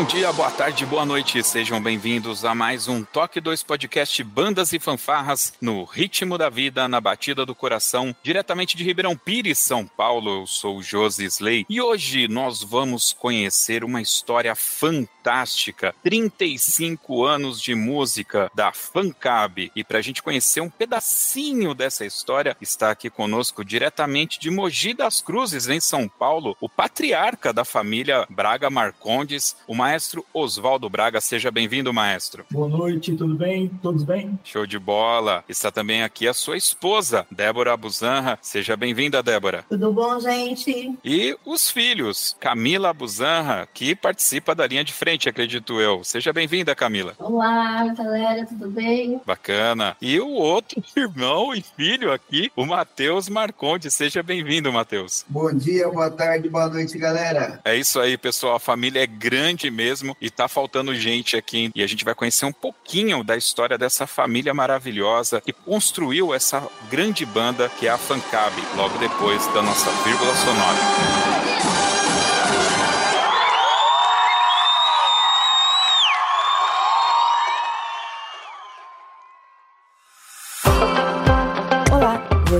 Bom dia, boa tarde, boa noite. Sejam bem-vindos a mais um Toque 2 Podcast Bandas e Fanfarras no ritmo da vida, na batida do coração, diretamente de Ribeirão Pires, São Paulo. Eu sou o Josi Slay e hoje nós vamos conhecer uma história fantástica. 35 anos de música da Fancab. E para a gente conhecer um pedacinho dessa história, está aqui conosco diretamente de Mogi das Cruzes, em São Paulo, o patriarca da família Braga Marcondes, o maestro Oswaldo Braga. Seja bem-vindo, maestro. Boa noite, tudo bem? Todos bem? Show de bola. Está também aqui a sua esposa, Débora Abuzanra. Seja bem-vinda, Débora. Tudo bom, gente? E os filhos, Camila Abuzanra, que participa da linha de frente, acredito eu. Seja bem-vinda, Camila. Olá, galera, tudo bem? Bacana. E o outro irmão e filho aqui, o Matheus Marconde. Seja bem-vindo, Matheus. Bom dia, boa tarde, boa noite, galera. É isso aí, pessoal. A família é grande mesmo e tá faltando gente aqui. E a gente vai conhecer um pouquinho da história dessa família maravilhosa que construiu essa grande banda que é a Fancab, logo depois da nossa vírgula sonora.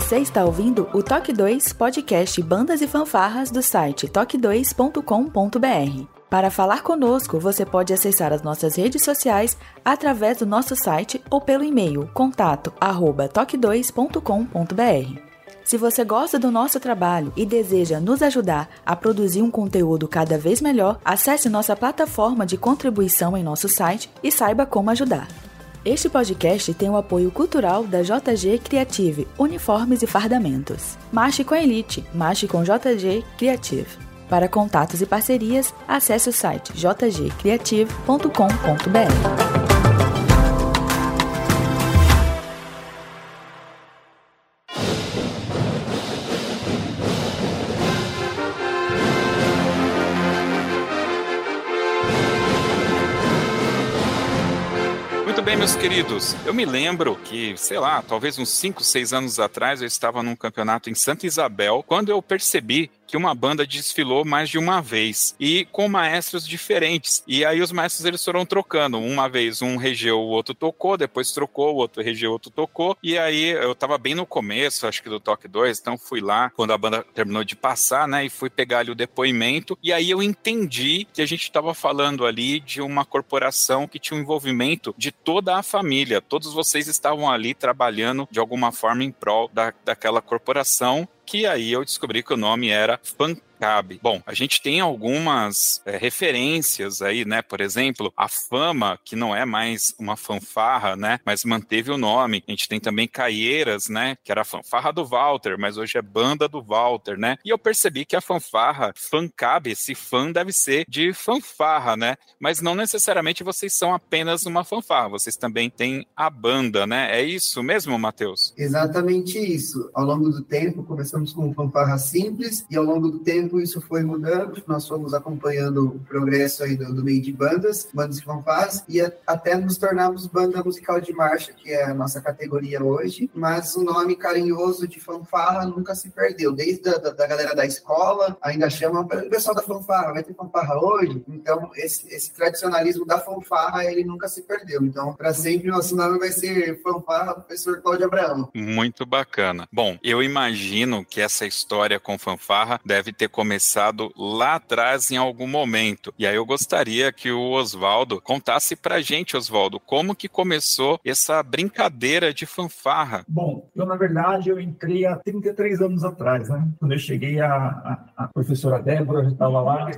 Você está ouvindo o Toque 2 podcast Bandas e Fanfarras do site toque2.com.br. Para falar conosco, você pode acessar as nossas redes sociais através do nosso site ou pelo e-mail contato arroba toque2.com.br. Se você gosta do nosso trabalho e deseja nos ajudar a produzir um conteúdo cada vez melhor, acesse nossa plataforma de contribuição em nosso site e saiba como ajudar. Este podcast tem o apoio cultural da JG Creative, Uniformes e Fardamentos. Marche com a Elite, marche com JG Creative. Para contatos e parcerias, acesse o site jgcreative.com.br. meus queridos. Eu me lembro que, sei lá, talvez uns 5, 6 anos atrás, eu estava num campeonato em Santa Isabel, quando eu percebi que uma banda desfilou mais de uma vez e com maestros diferentes. E aí os maestros eles foram trocando. Uma vez um regeu, o outro tocou, depois trocou, o outro regeu, o outro tocou. E aí eu tava bem no começo, acho que do Toque 2, então fui lá quando a banda terminou de passar, né, e fui pegar ali o depoimento. E aí eu entendi que a gente estava falando ali de uma corporação que tinha um envolvimento de toda a família. Todos vocês estavam ali trabalhando de alguma forma em prol da, daquela corporação que aí eu descobri que o nome era Bom, a gente tem algumas é, referências aí, né? Por exemplo, a Fama, que não é mais uma fanfarra, né? Mas manteve o nome. A gente tem também Caieiras, né? Que era a fanfarra do Walter, mas hoje é banda do Walter, né? E eu percebi que a fanfarra, Fancab, esse fã deve ser de fanfarra, né? Mas não necessariamente vocês são apenas uma fanfarra, vocês também têm a banda, né? É isso mesmo, Matheus? Exatamente isso. Ao longo do tempo, começamos com fanfarra simples e ao longo do tempo isso foi mudando. Nós fomos acompanhando o progresso aí do, do meio de bandas, bandas e fanfarras, e a, até nos tornamos banda musical de marcha, que é a nossa categoria hoje. Mas o nome carinhoso de fanfarra nunca se perdeu. Desde a da, da galera da escola, ainda chama o pessoal da fanfarra, vai ter fanfarra hoje? Então, esse, esse tradicionalismo da fanfarra, ele nunca se perdeu. Então, para sempre, nosso nome vai ser fanfarra professor Cláudio Abraão. Muito bacana. Bom, eu imagino que essa história com fanfarra deve ter começado lá atrás em algum momento. E aí eu gostaria que o Oswaldo contasse pra gente, Oswaldo, como que começou essa brincadeira de fanfarra. Bom, eu na verdade eu entrei há 33 anos atrás, né? Quando eu cheguei, a, a, a professora Débora já estava lá,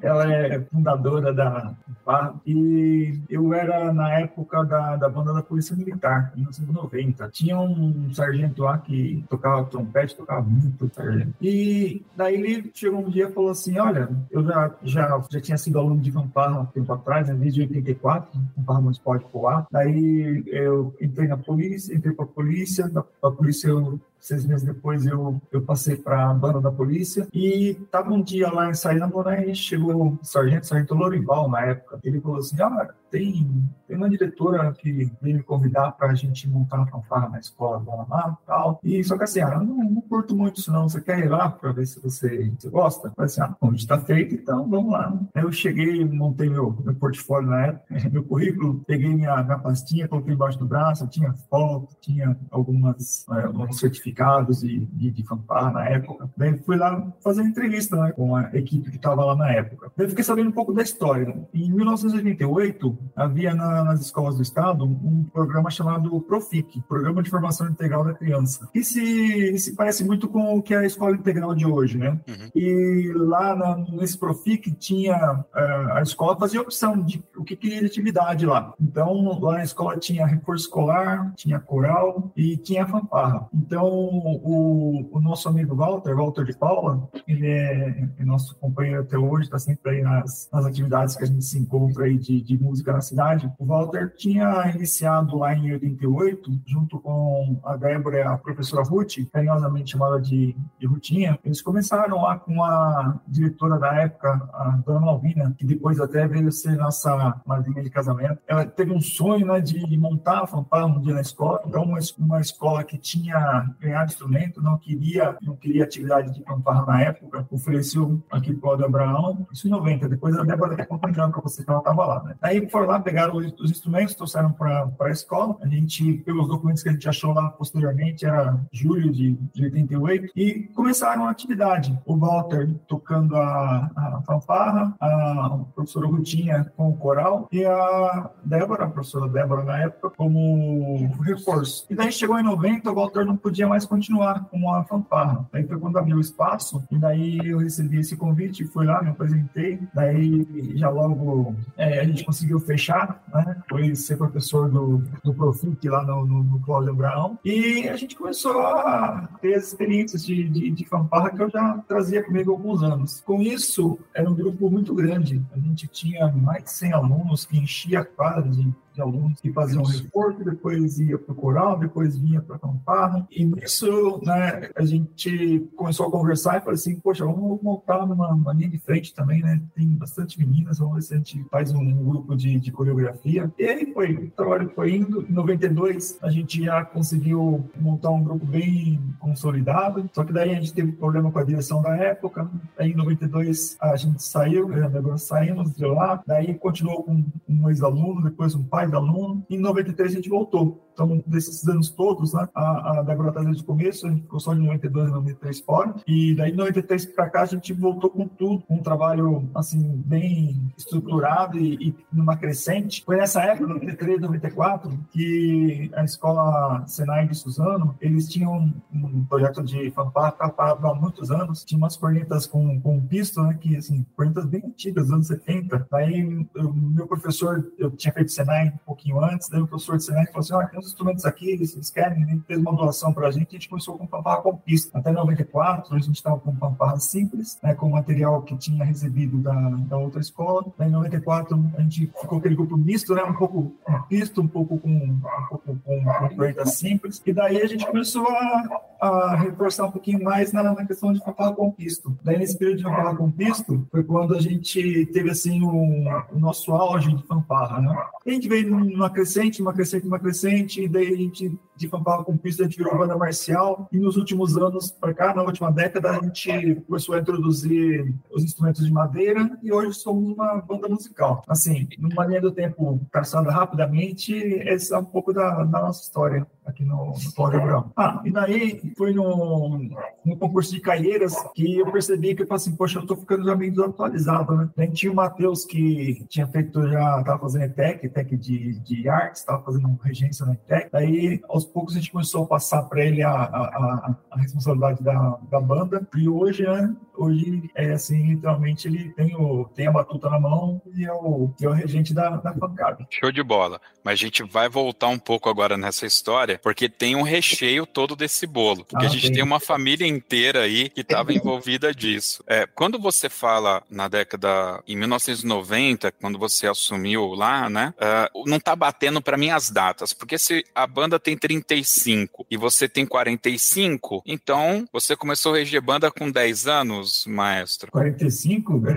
ela é fundadora da fanfarra, e eu era na época da, da banda da Polícia Militar, em 1990. Tinha um sargento lá que tocava trompete, tocava muito sargento. E daí ele chegou um dia e falou assim: Olha, eu já, já, já tinha sido aluno de fanfarra tempo atrás, né, desde 84, fanfarra municipal de Poá. Daí eu entrei na polícia, entrei para a polícia, da, da polícia eu seis meses depois eu, eu passei para a banda da polícia e tava um dia lá ensaiando, né, e chegou o sargento, sargento Lorival na época, ele falou assim, ah, tem, tem uma diretora que veio me convidar para a gente montar uma fanfarra na escola lá, lá tal, e só que assim, ah, não, não curto muito isso não, você quer ir lá para ver se você, você gosta? Eu falei assim, ah, bom, está feito, então vamos lá. Eu cheguei, montei meu, meu portfólio na época, meu currículo, peguei minha, minha pastinha, coloquei embaixo do braço, tinha foto, tinha algumas, é, alguns certificados certificados de, de, fanfarra na época. Daí fui lá fazer uma entrevista né, com a equipe que estava lá na época. Daí fiquei sabendo um pouco da história. Né? Em 1988, havia na, nas escolas do estado um programa chamado PROFIC, Programa de Formação Integral da Criança, que se, se parece muito com o que é a escola integral de hoje, né? Uhum. E lá na, nesse PROFIC tinha uh, a escola fazia opção de o que queria de atividade lá. Então lá na escola tinha reforço escolar, tinha coral e tinha fanfarra. Então o, o, nosso amigo Walter, Walter de Paula, ele é, é nosso companheiro até hoje, está sempre aí nas, nas, atividades que a gente se encontra aí de, de, música na cidade. O Walter tinha iniciado lá em 88, junto com a Débora e a professora Ruth, carinhosamente chamada de, de Rutinha. Eles começaram lá com a diretora da época, a dona Malvina, que depois até veio ser nossa madrinha de casamento. Ela teve um sonho né, de montar a fanfarra um dia na escola, então uma, uma escola que tinha ganhar instrumento, não queria, não queria atividade de fanfarra na época, ofereceu aqui para o Abraão, isso em 90, depois a Débora até acompanhando para você que ela estava lá, né? Aí foram lá, pegaram os, os instrumentos, trouxeram para a escola, a gente, pelos documentos que a gente achou lá posteriormente, era julho de, de 88, e começaram a atividade. O Walter tocando a, a fanfarra, a professora Rutinha com o coral, e a Débora, a professora Débora na época, como reforço. E daí chegou em 90, o Walter não podia mais mais continuar com a fanfarra. Aí foi quando abriu o espaço, e daí eu recebi esse convite, fui lá, me apresentei, daí já logo é, a gente conseguiu fechar, né? Ser professor do, do Profic lá no, no, no Cláudio Abraão, e a gente começou a ter as experiências de, de, de fanfarra que eu já trazia comigo há alguns anos. Com isso, era um grupo muito grande, a gente tinha mais de 100 alunos que enchia a quadra de de alunos que faziam reforço, depois ia para o coral, depois vinha para a fanfarra. E nisso, né, a gente começou a conversar e falou assim, poxa, vamos montar numa, uma linha de frente também, né? Tem bastante meninas, vamos ver se a gente faz um, um grupo de, de, coreografia. E aí foi, o trabalho foi indo. Em 92, a gente já conseguiu montar um grupo bem consolidado, só que daí a gente teve problema com a direção da época. Aí em 92 a gente saiu, agora saímos de lá, daí continuou com um ex-aluno, depois um pai mais aluno. Em 93 a gente voltou. Então, desses anos todos, né, a, a está desde o começo, a gente ficou só de 92 e 93 fora. E daí, de 93 para cá, a gente voltou com tudo, com um trabalho, assim, bem estruturado e, e numa crescente. Foi nessa época, 93, 94, que a escola Senai de Suzano, eles tinham um projeto de fanfarra há muitos anos. Tinha umas cornetas com, com pisto, né, que, assim, cornetas bem antigas, anos 70. Daí, o meu professor, eu tinha feito Senai um pouquinho antes, daí o professor de Senai falou assim, ah, os instrumentos aqui, eles, eles querem, ele fez uma doação para a gente, a gente começou com fanfarra com pista. Até 94, a gente estava com fanfarra simples, né, com material que tinha recebido da, da outra escola. Em 94, a gente ficou aquele grupo misto, né, um pouco com pista, um pouco com um pouco com, com simples. E daí a gente começou a, a reforçar um pouquinho mais na, na questão de fanfarra com pisto. Daí, nesse período de fanfarra com pisto, foi quando a gente teve, assim, o, o nosso auge de fanfarra, né? a gente veio numa crescente, uma crescente, uma crescente, e daí a gente, de fanfarra com pista, a gente virou banda marcial. E nos últimos anos para cá, na última década, a gente começou a introduzir os instrumentos de madeira e hoje somos uma banda musical. Assim, numa linha do tempo traçada rapidamente, essa é um pouco da, da nossa história aqui no, no Abrão. Ah, e daí, foi no, no concurso de Caieiras que eu percebi que eu falei assim, poxa, eu tô ficando já meio desatualizado, né? Daí tinha o Matheus que tinha feito já, tava fazendo ETEC, ETEC de, de artes, tava fazendo regência na ETEC. Daí, aos poucos, a gente começou a passar para ele a, a, a, responsabilidade da, da banda. E hoje, né, hoje é assim, literalmente, ele tem, o, tem a batuta na mão e é o, é o regente da, da FANCAB. Show de bola. Mas a gente vai voltar um pouco agora nessa história, porque tem um recheio todo desse bolo. Porque ah, a gente tem. tem uma família inteira aí que estava envolvida disso. É, quando você fala na década, em 1990, quando você assumiu lá, né, uh, não tá batendo para mim as datas, porque se a banda tem 35 e você tem 45, então você começou a reger banda com 10 anos, maestro? 45?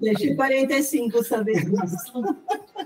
Deixa em 45 saber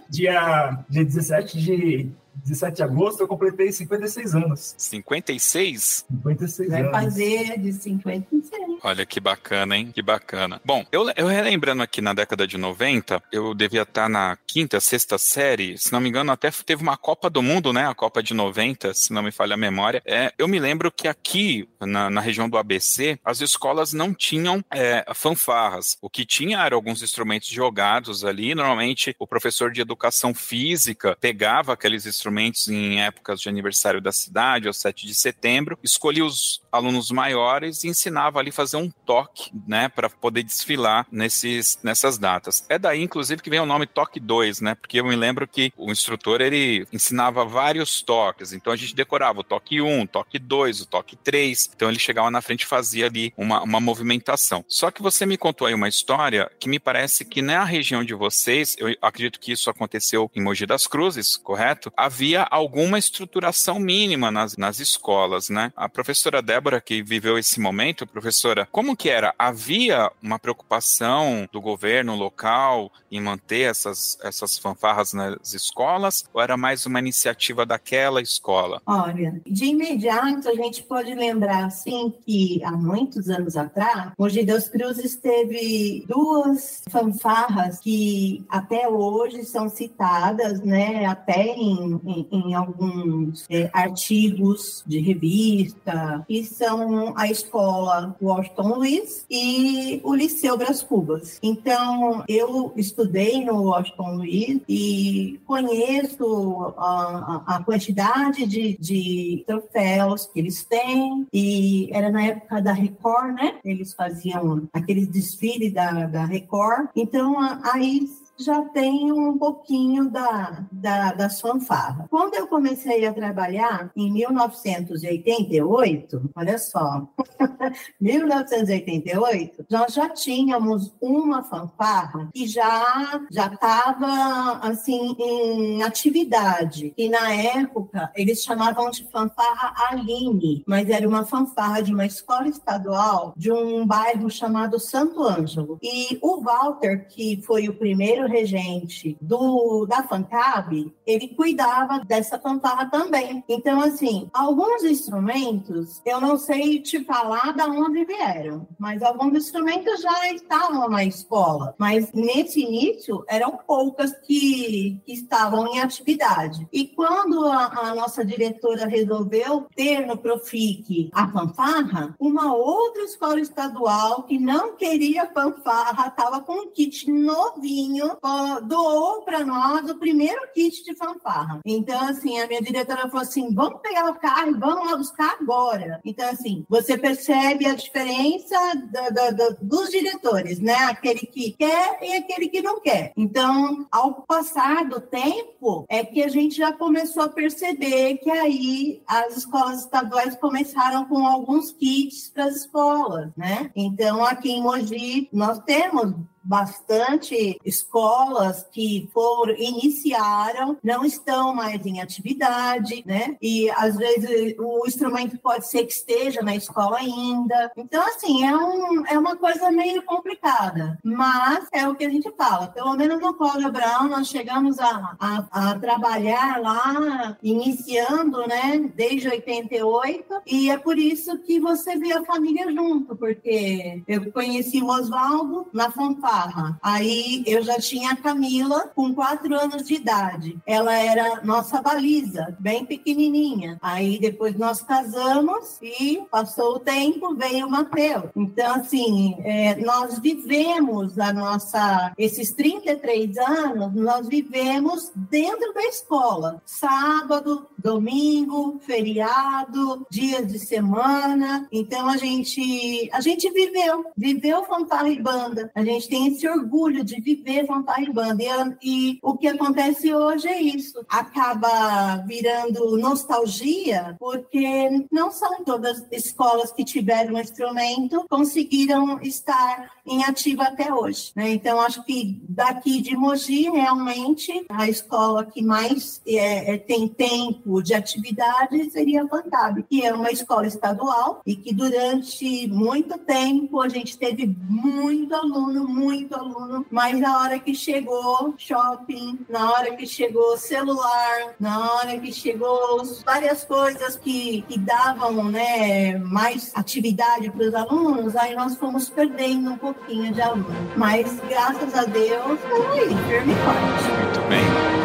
dia, dia 17 de 17 de agosto, eu completei 56 anos. 56? 56 Vai anos. Vai fazer de 56. Olha que bacana, hein? Que bacana. Bom, eu, eu relembrando aqui na década de 90, eu devia estar na quinta, sexta série, se não me engano, até teve uma Copa do Mundo, né? A Copa de 90, se não me falha a memória. É, eu me lembro que aqui, na, na região do ABC, as escolas não tinham é, fanfarras. O que tinha eram alguns instrumentos jogados ali. Normalmente, o professor de educação física pegava aqueles instrumentos instrumentos em épocas de aniversário da cidade, ou 7 de setembro, escolhia os alunos maiores e ensinava ali fazer um toque, né, para poder desfilar nesses, nessas datas. É daí, inclusive, que vem o nome Toque 2, né, porque eu me lembro que o instrutor, ele ensinava vários toques, então a gente decorava o toque 1, o toque 2, o toque 3, então ele chegava na frente e fazia ali uma, uma movimentação. Só que você me contou aí uma história que me parece que na região de vocês, eu acredito que isso aconteceu em Mogi das Cruzes, correto? Havia alguma estruturação mínima nas, nas escolas, né? A professora Débora que viveu esse momento, professora, como que era? Havia uma preocupação do governo local em manter essas, essas fanfarras nas escolas ou era mais uma iniciativa daquela escola? Olha, de imediato a gente pode lembrar assim que há muitos anos atrás, Mogi das Cruzes teve duas fanfarras que até hoje são citadas, né, até em, em, em alguns é, artigos de revista e são a escola Washington Luiz e o Liceu Bras Cubas. Então, eu estudei no Washington Luiz e conheço a, a quantidade de, de troféus que eles têm e era na época da Record, né? Eles faziam aquele desfile da, da Record. Então, aí já tem um pouquinho da, da, das fanfarras. Quando eu comecei a trabalhar, em 1988, olha só, 1988, nós já tínhamos uma fanfarra que já já estava assim em atividade. E na época eles chamavam de fanfarra Aline, mas era uma fanfarra de uma escola estadual de um bairro chamado Santo Ângelo. E o Walter, que foi o primeiro regente do, da FANCAB, ele cuidava dessa fanfarra também. Então, assim, alguns instrumentos, eu não sei te falar de onde vieram, mas alguns instrumentos já estavam na escola. Mas nesse início, eram poucas que, que estavam em atividade. E quando a, a nossa diretora resolveu ter no Profic a fanfarra, uma outra escola estadual que não queria fanfarra estava com um kit novinho doou para nós o primeiro kit de fanfarra. Então, assim, a minha diretora falou assim: vamos pegar o carro e vamos lá buscar agora. Então, assim, você percebe a diferença da, da, da, dos diretores, né? Aquele que quer e aquele que não quer. Então, ao passar do tempo, é que a gente já começou a perceber que aí as escolas estaduais começaram com alguns kits para as escolas, né? Então, aqui em Mogi, nós temos bastante escolas que foram iniciaram, não estão mais em atividade, né? E às vezes o instrumento pode ser que esteja na escola ainda. Então, assim, é, um, é uma coisa meio complicada, mas é o que a gente fala. Pelo menos no Cláudio Brown, nós chegamos a, a, a trabalhar lá, iniciando, né, desde 88, e é por isso que você vê a família junto, porque eu conheci o Oswaldo na fanfarra Aí eu já tinha a Camila com quatro anos de idade. Ela era nossa baliza, bem pequenininha. Aí depois nós casamos e passou o tempo, veio o Mateus. Então, assim, é, nós vivemos a nossa, esses 33 anos, nós vivemos dentro da escola. Sábado, domingo, feriado, dias de semana. Então, a gente, a gente viveu, viveu fanfarra e banda. A gente tem esse orgulho de viver fanfarra e banda. E, e o que acontece hoje é isso. Acaba virando nostalgia, porque não são todas escolas que tiveram um instrumento conseguiram estar em ativa até hoje. Né? Então, acho que daqui de Mogi, realmente, a escola que mais é, é, tem tempo de atividade seria a Fantab, que é uma escola estadual e que durante muito tempo a gente teve muito aluno, muito aluno, mas na hora que chegou shopping, na hora que chegou celular, na hora que chegou várias coisas que, que davam né, mais atividade para os alunos, aí nós fomos perdendo um pouquinho de aluno. Mas graças a Deus, estamos aí, firme e forte. Muito bem.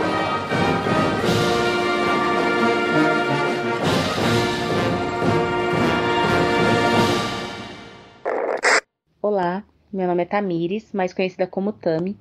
Olá, meu nome é Tamires, mais conhecida como Tami.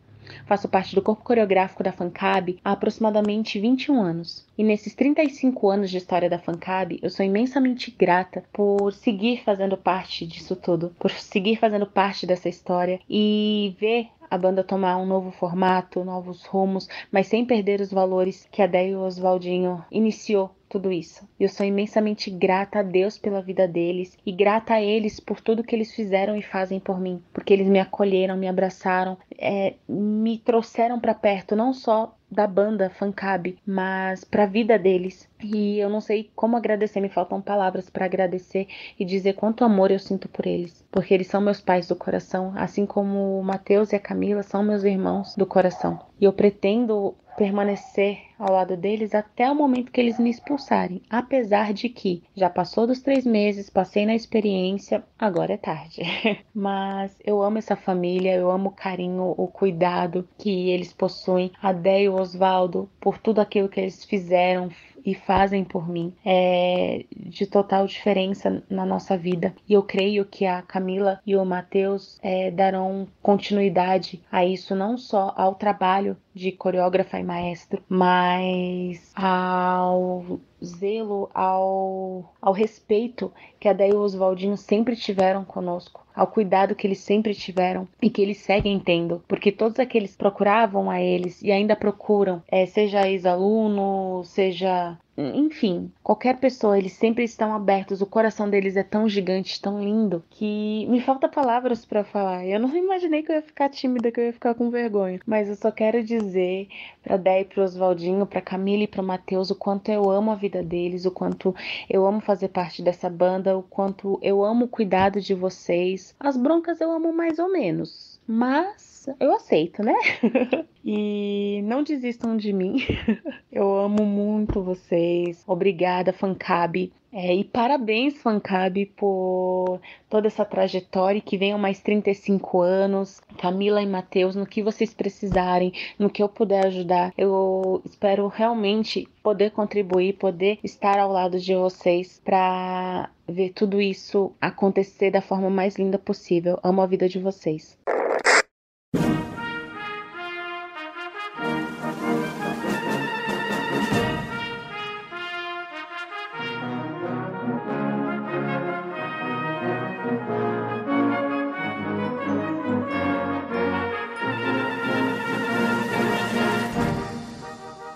Faço parte do corpo coreográfico da FANCAB há aproximadamente 21 anos. E nesses 35 anos de história da FANCAB, eu sou imensamente grata por seguir fazendo parte disso tudo, por seguir fazendo parte dessa história e ver a banda tomar um novo formato, novos rumos, mas sem perder os valores que a Déia e o Oswaldinho iniciou tudo isso. Eu sou imensamente grata a Deus pela vida deles e grata a eles por tudo que eles fizeram e fazem por mim, porque eles me acolheram, me abraçaram, é, me trouxeram para perto, não só da banda Fancab, mas para a vida deles. E eu não sei como agradecer, me faltam palavras para agradecer e dizer quanto amor eu sinto por eles, porque eles são meus pais do coração, assim como o Mateus e a Camila são meus irmãos do coração. E eu pretendo permanecer ao lado deles até o momento que eles me expulsarem, apesar de que já passou dos três meses, passei na experiência, agora é tarde. Mas eu amo essa família, eu amo o carinho, o cuidado que eles possuem, a Dé e o Oswaldo, por tudo aquilo que eles fizeram, e fazem por mim é de total diferença na nossa vida. E eu creio que a Camila e o Matheus é, darão continuidade a isso, não só ao trabalho de coreógrafa e maestro, mas ao zelo, ao, ao respeito que a Day e o Oswaldinho sempre tiveram conosco, ao cuidado que eles sempre tiveram e que eles seguem tendo, porque todos aqueles procuravam a eles e ainda procuram, é, seja ex-aluno, seja enfim, qualquer pessoa, eles sempre estão abertos. O coração deles é tão gigante, tão lindo, que me falta palavras para falar. Eu não imaginei que eu ia ficar tímida, que eu ia ficar com vergonha. Mas eu só quero dizer pra Dé e pro Oswaldinho, pra Camila e pro Matheus o quanto eu amo a vida deles, o quanto eu amo fazer parte dessa banda, o quanto eu amo o cuidado de vocês. As broncas eu amo mais ou menos, mas eu aceito, né? e não desistam de mim. eu amo muito vocês. Obrigada, Fancab. É, e parabéns, Fancab, por toda essa trajetória que venham mais 35 anos. Camila e Matheus, no que vocês precisarem, no que eu puder ajudar. Eu espero realmente poder contribuir, poder estar ao lado de vocês para ver tudo isso acontecer da forma mais linda possível. Amo a vida de vocês.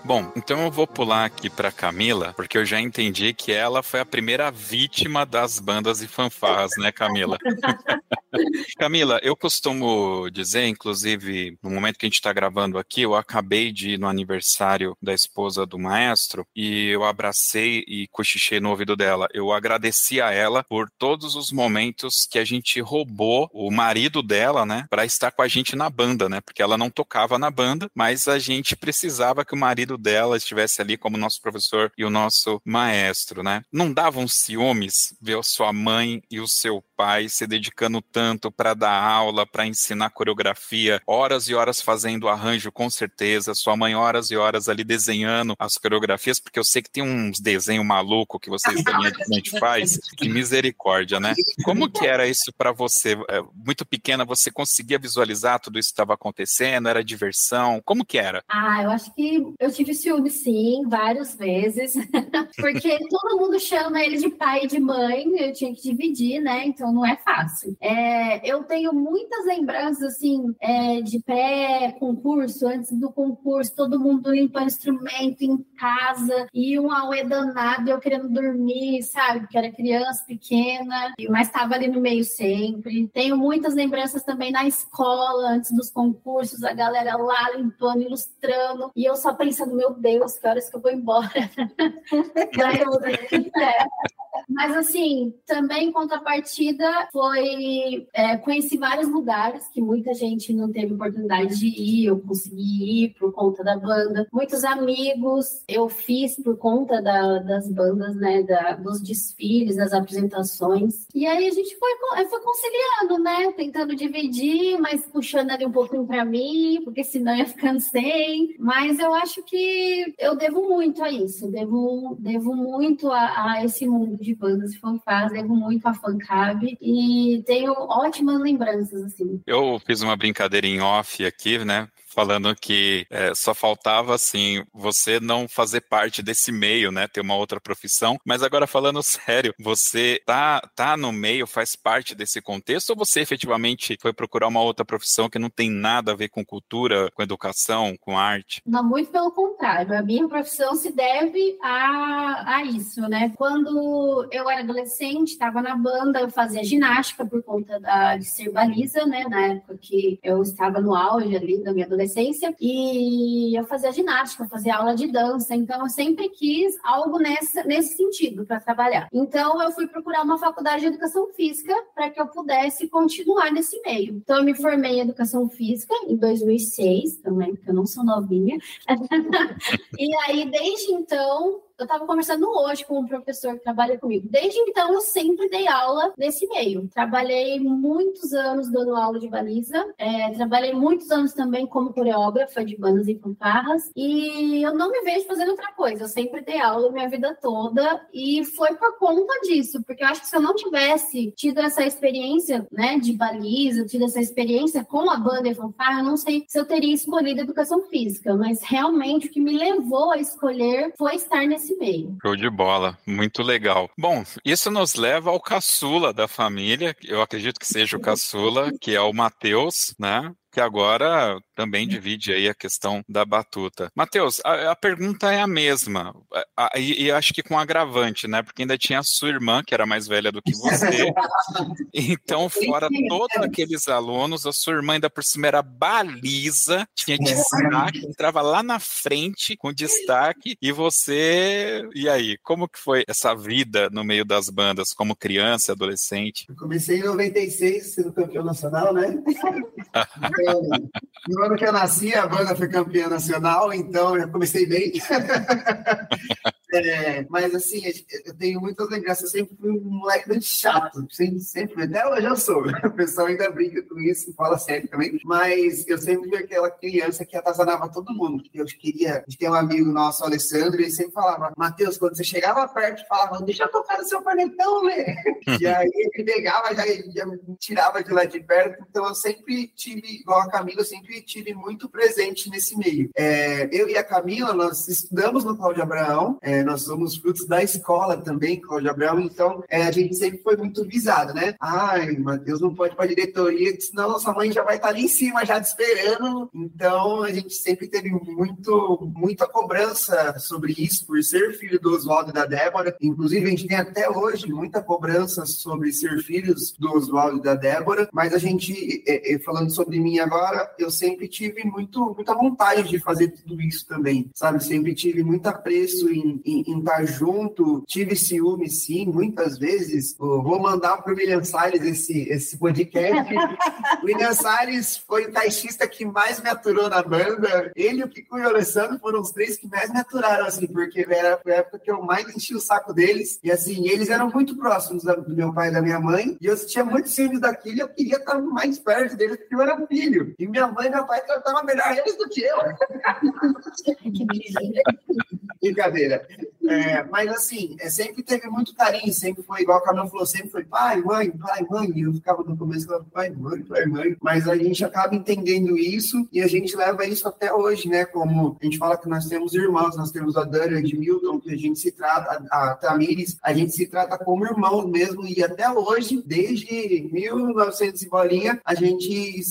Bom, então eu vou pular aqui para Camila, porque eu já entendi que ela foi a primeira vítima das bandas e fanfarras, né, Camila? Camila, eu costumo dizer, inclusive, no momento que a gente está gravando aqui, eu acabei de ir no aniversário da esposa do maestro e eu abracei e cochichei no ouvido dela. Eu agradeci a ela por todos os momentos que a gente roubou o marido dela, né, para estar com a gente na banda, né, porque ela não tocava na banda, mas a gente precisava que o marido dela estivesse ali como nosso professor e o nosso maestro, né? Não davam ciúmes ver a sua mãe e o seu pai se dedicando tanto tanto para dar aula, para ensinar coreografia, horas e horas fazendo arranjo, com certeza. Sua mãe, horas e horas ali desenhando as coreografias, porque eu sei que tem uns desenhos malucos que vocês da minha gente faz. Que misericórdia, né? Como que era isso para você? É, muito pequena, você conseguia visualizar tudo isso que estava acontecendo? Era diversão? Como que era? Ah, eu acho que eu tive ciúme, sim, várias vezes. porque todo mundo chama ele de pai e de mãe, eu tinha que dividir, né? Então não é fácil. É, eu tenho muitas lembranças, assim, é, de pré-concurso, antes do concurso, todo mundo limpando instrumento em casa, e um auê danado, eu querendo dormir, sabe? Porque era criança pequena, mas estava ali no meio sempre. Tenho muitas lembranças também na escola, antes dos concursos, a galera lá limpando, ilustrando, e eu só pensando, meu Deus, que horas que eu vou embora. é. Mas assim, também em contrapartida foi é, conheci vários lugares que muita gente não teve oportunidade de ir, eu consegui ir por conta da banda. Muitos amigos eu fiz por conta da, das bandas, né? Da, dos desfiles, das apresentações. E aí a gente foi, foi conciliando, né? Tentando dividir, mas puxando ali um pouquinho para mim, porque senão ia ficando sem. Mas eu acho que eu devo muito a isso, devo, devo muito a, a esse mundo de bandas e fanfarras, devo muito a Fancab e tenho ótimas lembranças, assim. Eu fiz uma brincadeira em off aqui, né? Falando que é, só faltava assim você não fazer parte desse meio, né? Ter uma outra profissão. Mas agora falando sério, você tá tá no meio, faz parte desse contexto ou você efetivamente foi procurar uma outra profissão que não tem nada a ver com cultura, com educação, com arte? Não, muito pelo contrário. A minha profissão se deve a, a isso, né? Quando eu era adolescente, estava na banda, eu fazia ginástica por conta da, de ser baliza, né? Na época que eu estava no auge ali da minha adolescência adolescência e eu fazia ginástica, eu fazia aula de dança, então eu sempre quis algo nessa, nesse sentido para trabalhar. Então eu fui procurar uma faculdade de educação física para que eu pudesse continuar nesse meio. Então eu me formei em educação física em 2006, também, porque eu não sou novinha. e aí desde então eu estava conversando hoje com um professor que trabalha comigo. Desde então, eu sempre dei aula nesse meio. Trabalhei muitos anos dando aula de baliza, é, trabalhei muitos anos também como coreógrafa de bandas e fanfarras, e eu não me vejo fazendo outra coisa. Eu sempre dei aula minha vida toda, e foi por conta disso, porque eu acho que se eu não tivesse tido essa experiência né, de baliza, tido essa experiência com a banda e fanfarra, eu não sei se eu teria escolhido educação física, mas realmente o que me levou a escolher foi estar nesse nesse meio. Show de bola, muito legal. Bom, isso nos leva ao caçula da família, eu acredito que seja o caçula, que é o Matheus, né? que agora também divide aí a questão da batuta. Matheus, a, a, pergunta é a mesma, a, a, e, acho que com agravante, né? Porque ainda tinha a sua irmã, que era mais velha do que você. então, fora todos aqueles alunos, a sua irmã ainda por cima era baliza, tinha destaque, entrava lá na frente com destaque, e você. E aí, como que foi essa vida no meio das bandas, como criança, adolescente? Eu comecei em 96, sendo campeão nacional, né? no ano que eu nasci, a banda foi campeã nacional, então eu comecei bem. É, mas assim, eu tenho muitas lembranças. Eu sempre fui um moleque muito chato. Sempre, sempre, até hoje eu sou. O pessoal ainda brinca com isso, fala sério também. Mas eu sempre fui aquela criança que atazanava todo mundo. Eu queria. Tem um amigo nosso, Alessandro, ele sempre falava: Matheus, quando você chegava perto, falava: Deixa eu tocar no seu panetão, né? e aí ele pegava, já, já me tirava de lá de perto. Então eu sempre tive, igual a Camila, eu sempre tive muito presente nesse meio. É, eu e a Camila, nós estudamos no Cláudio Abraão. É, nós somos frutos da escola também, Cláudio Abraão, então é, a gente sempre foi muito visado, né? Ai, Matheus não pode para a diretoria, senão nossa mãe já vai estar ali em cima, já te esperando. Então a gente sempre teve muito, muita cobrança sobre isso, por ser filho do Oswaldo e da Débora. Inclusive, a gente tem até hoje muita cobrança sobre ser filhos do Oswaldo e da Débora, mas a gente, é, é, falando sobre mim agora, eu sempre tive muito, muita vontade de fazer tudo isso também, sabe? Sempre tive muito apreço em, em, estar junto, tive ciúme sim, muitas vezes. vou mandar para o William Salles esse, esse podcast. William Salles foi o taxista que mais me aturou na banda. Ele e o Kiko e o Alessandro foram os três que mais me aturaram, assim, porque era a época que eu mais enchi o saco deles. E assim, eles eram muito próximos do meu pai e da minha mãe. E eu tinha muito ciúme daquilo e eu queria estar mais perto deles, porque eu era filho. E minha mãe e meu pai tratavam melhor eles do que eu. Brincadeira. É, mas assim, é, sempre teve muito carinho, sempre foi igual a Camila falou, sempre foi pai, mãe, pai, mãe. E eu ficava no começo falando pai, mãe, pai, mãe. Mas a gente acaba entendendo isso e a gente leva isso até hoje, né? Como a gente fala que nós temos irmãos, nós temos a Dani, a Edmilton, que a gente se trata, a, Tamires, a gente se trata como irmãos mesmo. E até hoje, desde 1900 e bolinha, a gente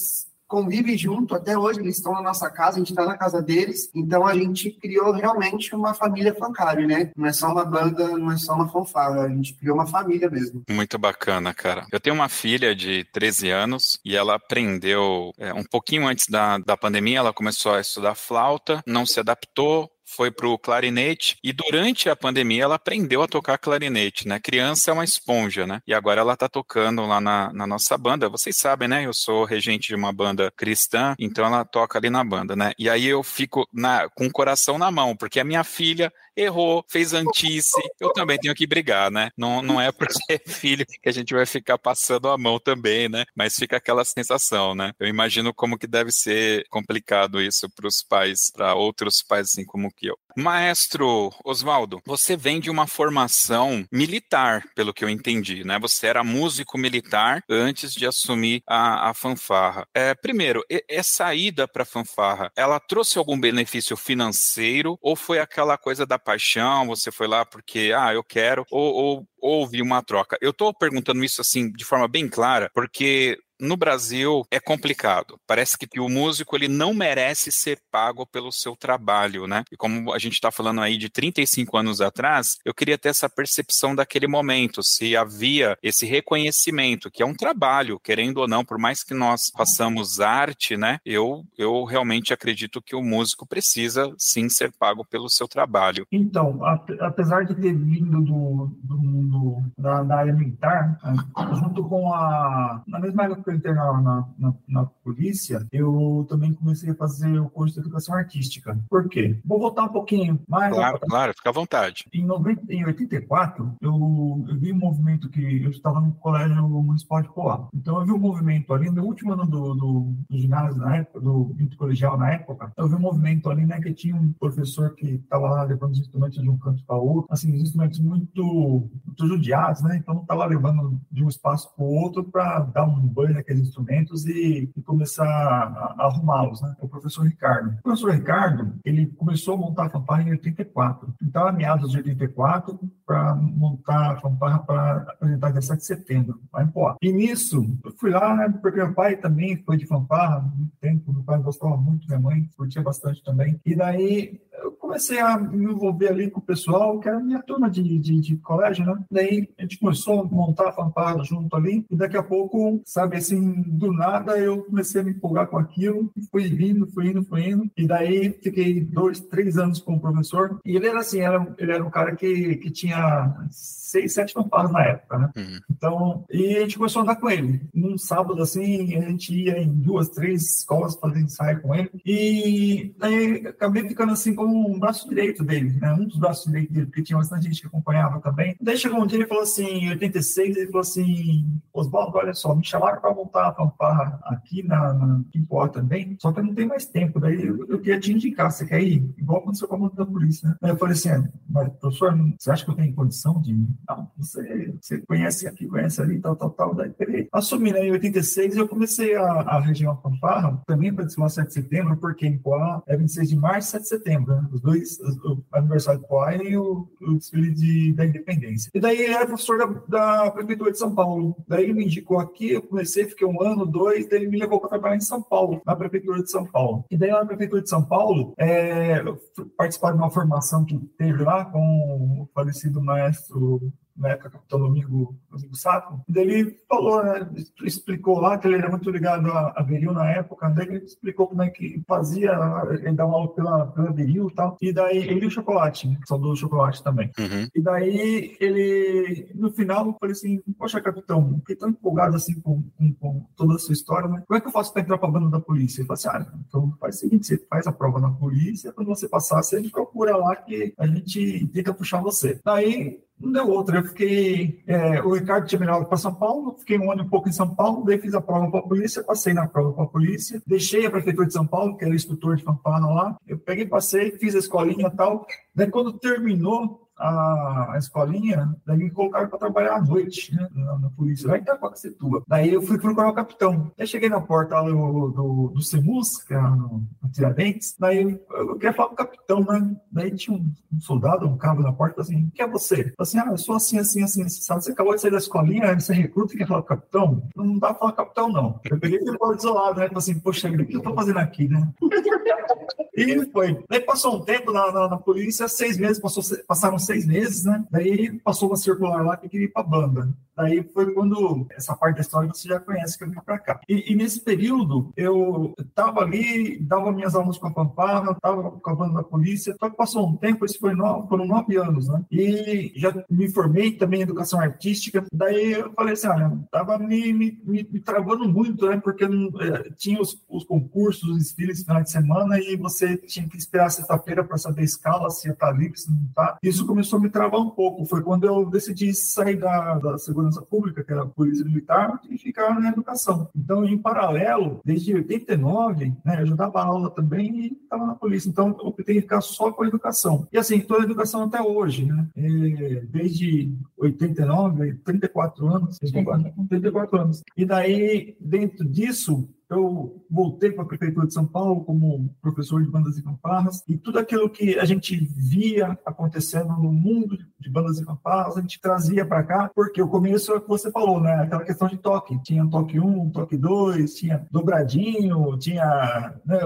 convive junto até hoje, eles estão na nossa casa, a gente está na casa deles, então a gente criou realmente uma família Fancari, né? Não é só uma banda, não é só uma fanfarra, a gente criou uma família mesmo. Muito bacana, cara. Eu tenho uma filha de 13 anos e ela aprendeu é, um pouquinho antes da, da pandemia, ela começou a estudar flauta, não se adaptou, foi para o clarinete e durante a pandemia ela aprendeu a tocar clarinete, né? Criança é uma esponja, né? E agora ela está tocando lá na, na, nossa banda. Vocês sabem, né? Eu sou regente de uma banda cristã, então ela toca ali na banda, né? E aí eu fico na, com o coração na mão, porque a minha filha errou, fez antice, eu também tenho que brigar, né? Não, não é porque é filho que a gente vai ficar passando a mão também, né? Mas fica aquela sensação, né? Eu imagino como que deve ser complicado isso para os pais, para outros pais assim como que eu. Maestro Oswaldo, você vem de uma formação militar, pelo que eu entendi, né? Você era músico militar antes de assumir a, a fanfarra. É, primeiro, essa ida para a fanfarra, ela trouxe algum benefício financeiro ou foi aquela coisa da paixão? Você foi lá porque, ah, eu quero, ou, ou houve uma troca? Eu estou perguntando isso assim de forma bem clara, porque no Brasil é complicado. Parece que o músico ele não merece ser pago pelo seu trabalho, né? E como a gente está falando aí de 35 anos atrás, eu queria ter essa percepção daquele momento, se havia esse reconhecimento, que é um trabalho, querendo ou não, por mais que nós façamos arte, né? Eu, eu realmente acredito que o músico precisa sim ser pago pelo seu trabalho. Então, apesar de ter vindo do, do mundo da, da área militar, junto com a. Na mesma que eu entrei na, na, na, na, polícia, eu também comecei a fazer o curso de educação artística. Por quê? Vou voltar um pouquinho mais. Claro, claro, fica à vontade. Em, 90, em 84, eu, eu vi um movimento que eu estava no colégio municipal de Poá. Então, eu vi um movimento ali, no último ano do, do, do ginásio na época, do intercolegial na época, eu vi um movimento ali, né, que tinha um professor que estava lá levando os instrumentos de um canto para outro, assim, os instrumentos muito, muito judiados, né? Então, estava levando de um espaço para o outro para dar um banho naqueles instrumentos e, e começar a, a arrumá-los, né? O professor Ricardo. O professor Ricardo, ele começou a montar a fanfarra em 84. Então, a meados de 84, para montar a fanfarra para apresentar 17 de setembro, lá em Poá. E nisso, eu fui lá, né, porque meu pai também foi de fanfarra há muito tempo, meu pai gostava muito, minha mãe curtia bastante também. E daí, eu comecei a me envolver ali com o pessoal, que era minha turma de, de, de colégio, né? Daí, a gente começou a montar a fanfarra junto ali, e daqui a pouco, sabe, assim, do nada, eu comecei a me empolgar com aquilo, fui indo, fui indo, fui indo, e daí fiquei dois, três anos com o professor, e ele era assim, era, ele era um cara que, que tinha seis, sete fanfarras na época, né? Uhum. Então, e a gente começou a andar com ele. Num sábado, assim, a gente ia em duas, três escolas fazer ensaio com ele, e daí acabei ficando assim como um braço direito dele, né? Um dos braços direitos dele, porque tinha bastante gente que acompanhava também. Daí chegou um dia e falou assim, em 86, ele falou assim, Oswaldo, olha só, me chamaram para montar a fanfarra aqui na, na também, só que eu não tenho mais tempo. Daí eu, eu queria te indicar, você quer ir? Igual aconteceu com a da polícia, né? Aí eu falei assim, ah, mas professor, você acha que eu tenho condição de você, você conhece aqui, conhece ali, tal, tal, tal. Daí peguei. Assumi, né, em 86 eu comecei a, a região fanfarra, também para desfilar 7 de setembro, porque em Poá é 26 de março e 7 de setembro, né? Os dois, o aniversário de Poá e o, o desfile de, da independência. E daí ele era professor da, da Prefeitura de São Paulo. Daí ele me indicou aqui, eu comecei, fiquei um ano, dois, daí ele me levou para trabalhar em São Paulo, na Prefeitura de São Paulo. E daí lá na Prefeitura de São Paulo, é, participar de uma formação que teve lá com o falecido maestro na época capitão Domingo, Domingo Saco, ele falou, né, explicou lá que ele era muito ligado a, a Viril na época, daí ele explicou como é que fazia, ele dava aula pela, pela Viril e tal, e daí ele e o chocolate, né, são do chocolate também. Uhum. E daí ele, no final, eu falei assim, poxa, capitão, fiquei tão empolgado assim com, com, com, toda a sua história, né? Como é que eu faço para entrar para a banda da polícia? Ele falou assim, ah, então faz o seguinte, você faz a prova na polícia, quando você passar, você procura lá que a gente tenta puxar você. Daí não deu outra. Eu fiquei. É, o Ricardo tinha me para São Paulo, fiquei um ano e pouco em São Paulo, daí fiz a prova para a polícia, passei na prova para a polícia, deixei a prefeitura de São Paulo, que era instrutor de fanfarra lá. Eu peguei, passei, fiz a escolinha e tal. Daí, quando terminou, a, a escolinha, daí me colocaram para trabalhar à noite, né, na, na polícia, lá em Itacoaxetuba. Daí eu fui procurar o capitão. Aí cheguei na porta do, do, do CEMUS, que no, no Tiradentes, daí eu, eu queria falar com o capitão, né? Daí tinha um, um soldado, um cabo na porta, assim, quem é você? Eu assim, ah, eu sou assim, assim, assim, assim, sabe? Você acabou de sair da escolinha, você recruta e quer falar com o capitão? Não dá pra falar com o capitão, não. Eu peguei e fui isolado, né? Falei assim, poxa, o que eu tô fazendo aqui, né? e foi. Daí passou um tempo na, na, na polícia, seis meses, passou, passaram seis meses, né? Daí passou uma circular lá que queria ir pra banda. Daí foi quando essa parte da história você já conhece que eu vim para cá. E, e, nesse período eu estava ali, dava minhas aulas com a Pampara, estava com a banda da polícia. Só que passou um tempo, isso foi nove, foram nove anos, né? E já me formei também em educação artística. Daí eu falei assim, olha, tava me, me, me, me travando muito, né? Porque é, tinha os, os concursos, os desfiles final de semana e você tinha que esperar sexta-feira para saber a escala, se ia estar tá livre, se não está. Isso começou a me travar um pouco. Foi quando eu decidi sair da, da segunda segurança pública, que era a polícia militar, e ficar na educação. Então, em paralelo, desde 89, né, eu já dava aula também e estava na polícia. Então, eu optei ficar só com a educação. E assim, toda a educação até hoje, né? É, desde 89, 34 anos, 34 anos. E daí, dentro disso, eu voltei para a Prefeitura de São Paulo como professor de bandas e fanfarras, e tudo aquilo que a gente via acontecendo no mundo de bandas e fanfarras, a gente trazia para cá, porque o começo é o que você falou, né? Aquela questão de toque. Tinha toque 1, toque 2, tinha dobradinho, tinha né,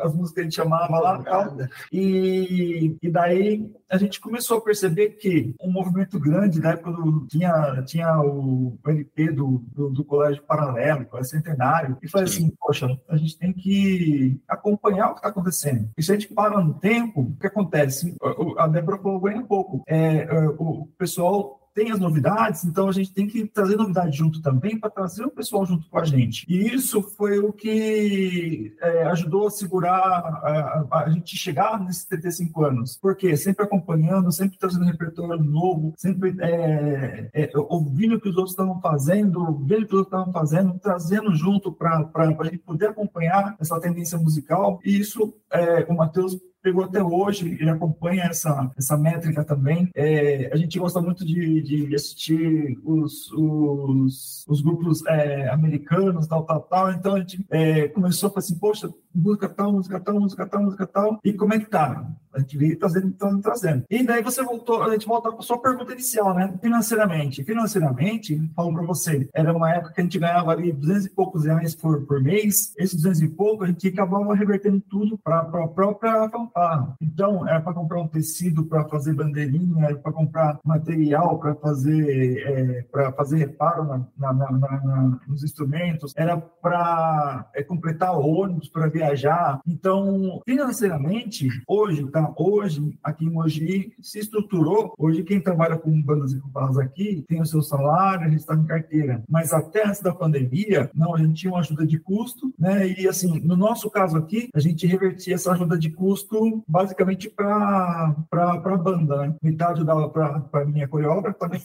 as músicas que a gente chamava lá tal. E, e daí a gente começou a perceber que um movimento grande, na época do, tinha, tinha o LP do, do, do Colégio Paralelo, Colégio Centenário, e foi assim, poxa, a gente tem que acompanhar o que está acontecendo. E se a gente para no tempo, o que acontece? A Débora falou bem pouco. É, é, o pessoal tem as novidades, então a gente tem que trazer novidade junto também para trazer o pessoal junto com a gente. E isso foi o que é, ajudou a segurar a, a, a, gente chegar nesses 35 anos. Porque sempre acompanhando, sempre trazendo repertório novo, sempre é, é, ouvindo o que os outros estavam fazendo, vendo o que os outros estavam fazendo, trazendo junto para a gente poder acompanhar essa tendência musical. E isso, é, o Matheus pegou até hoje, ele acompanha essa, essa métrica também. É, a gente gosta muito de, de assistir os, os, os grupos é, americanos, tal, tal, tal. Então a gente é, começou a falar assim, poxa, música tal, música tal, música tal, música tal. E como é que tá? A gente veio trazendo, trazendo, trazendo. E daí você voltou, a gente volta para a sua pergunta inicial, né? Financeiramente. Financeiramente, falo para você, era uma época que a gente ganhava ali 200 e poucos reais por, por mês. Esses 200 e pouco, a gente acabava revertendo tudo para a própria fanfarra. Então, era para comprar um tecido para fazer bandeirinha, era para comprar material para fazer, é, para fazer reparo na, na, na, nos instrumentos, era para é, completar ônibus para viajar. Então, financeiramente, hoje, tá? Hoje, aqui em Mogi, se estruturou. Hoje, quem trabalha com bandas e companhias aqui tem o seu salário, a gente está em carteira. Mas até antes da pandemia, não, a gente tinha uma ajuda de custo, né? E assim, no nosso caso aqui, a gente revertia essa ajuda de custo basicamente para a banda, né? Metade dava para a minha coreógrafa, para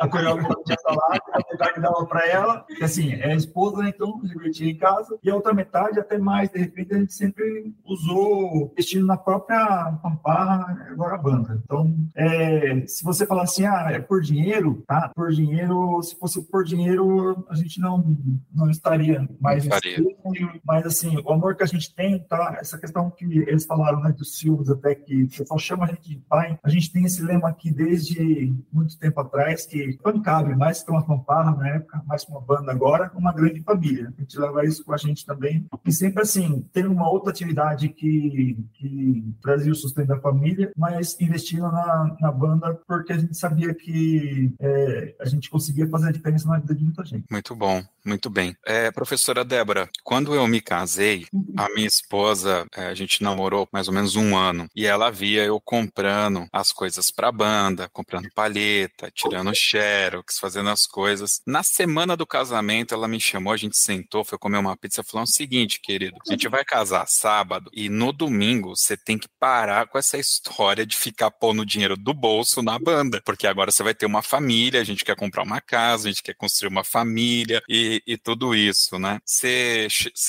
a coreógrafa tinha salário, a metade dava para ela, que assim, é a esposa, né? então revertia em casa, e a outra metade, até mais, de repente, a gente sempre usou destino na própria fanfarra, agora a banda. Então, é, se você falar assim, ah, é por dinheiro, tá? Por dinheiro, se fosse por dinheiro, a gente não, não estaria mais estaria. Nesse, mas assim, o amor que a gente tem, tá? Essa questão que eles falaram, né, dos Silvos, até que pessoal chama a gente de pai, a gente tem esse lema aqui desde muito tempo atrás, que quando cabe, mais que uma fanfarra na época, mais que uma banda agora, uma grande família. A gente leva isso com a gente também. E sempre assim, tem uma outra atividade que, que trazia o sustento da família, mas investindo na, na banda porque a gente sabia que é, a gente conseguia fazer a diferença na vida de muita gente. Muito bom, muito bem. É, professora Débora, quando eu me casei, a minha esposa, é, a gente namorou mais ou menos um ano, e ela via eu comprando as coisas para a banda, comprando palheta, tirando xerox, fazendo as coisas. Na semana do casamento, ela me chamou, a gente sentou, foi comer uma pizza, falou o seguinte, querido, a gente vai casar sábado e no domingo você tem que parar com essa história de ficar pondo dinheiro do bolso na banda, porque agora você vai ter uma família, a gente quer comprar uma casa, a gente quer construir uma família e, e tudo isso, né? Você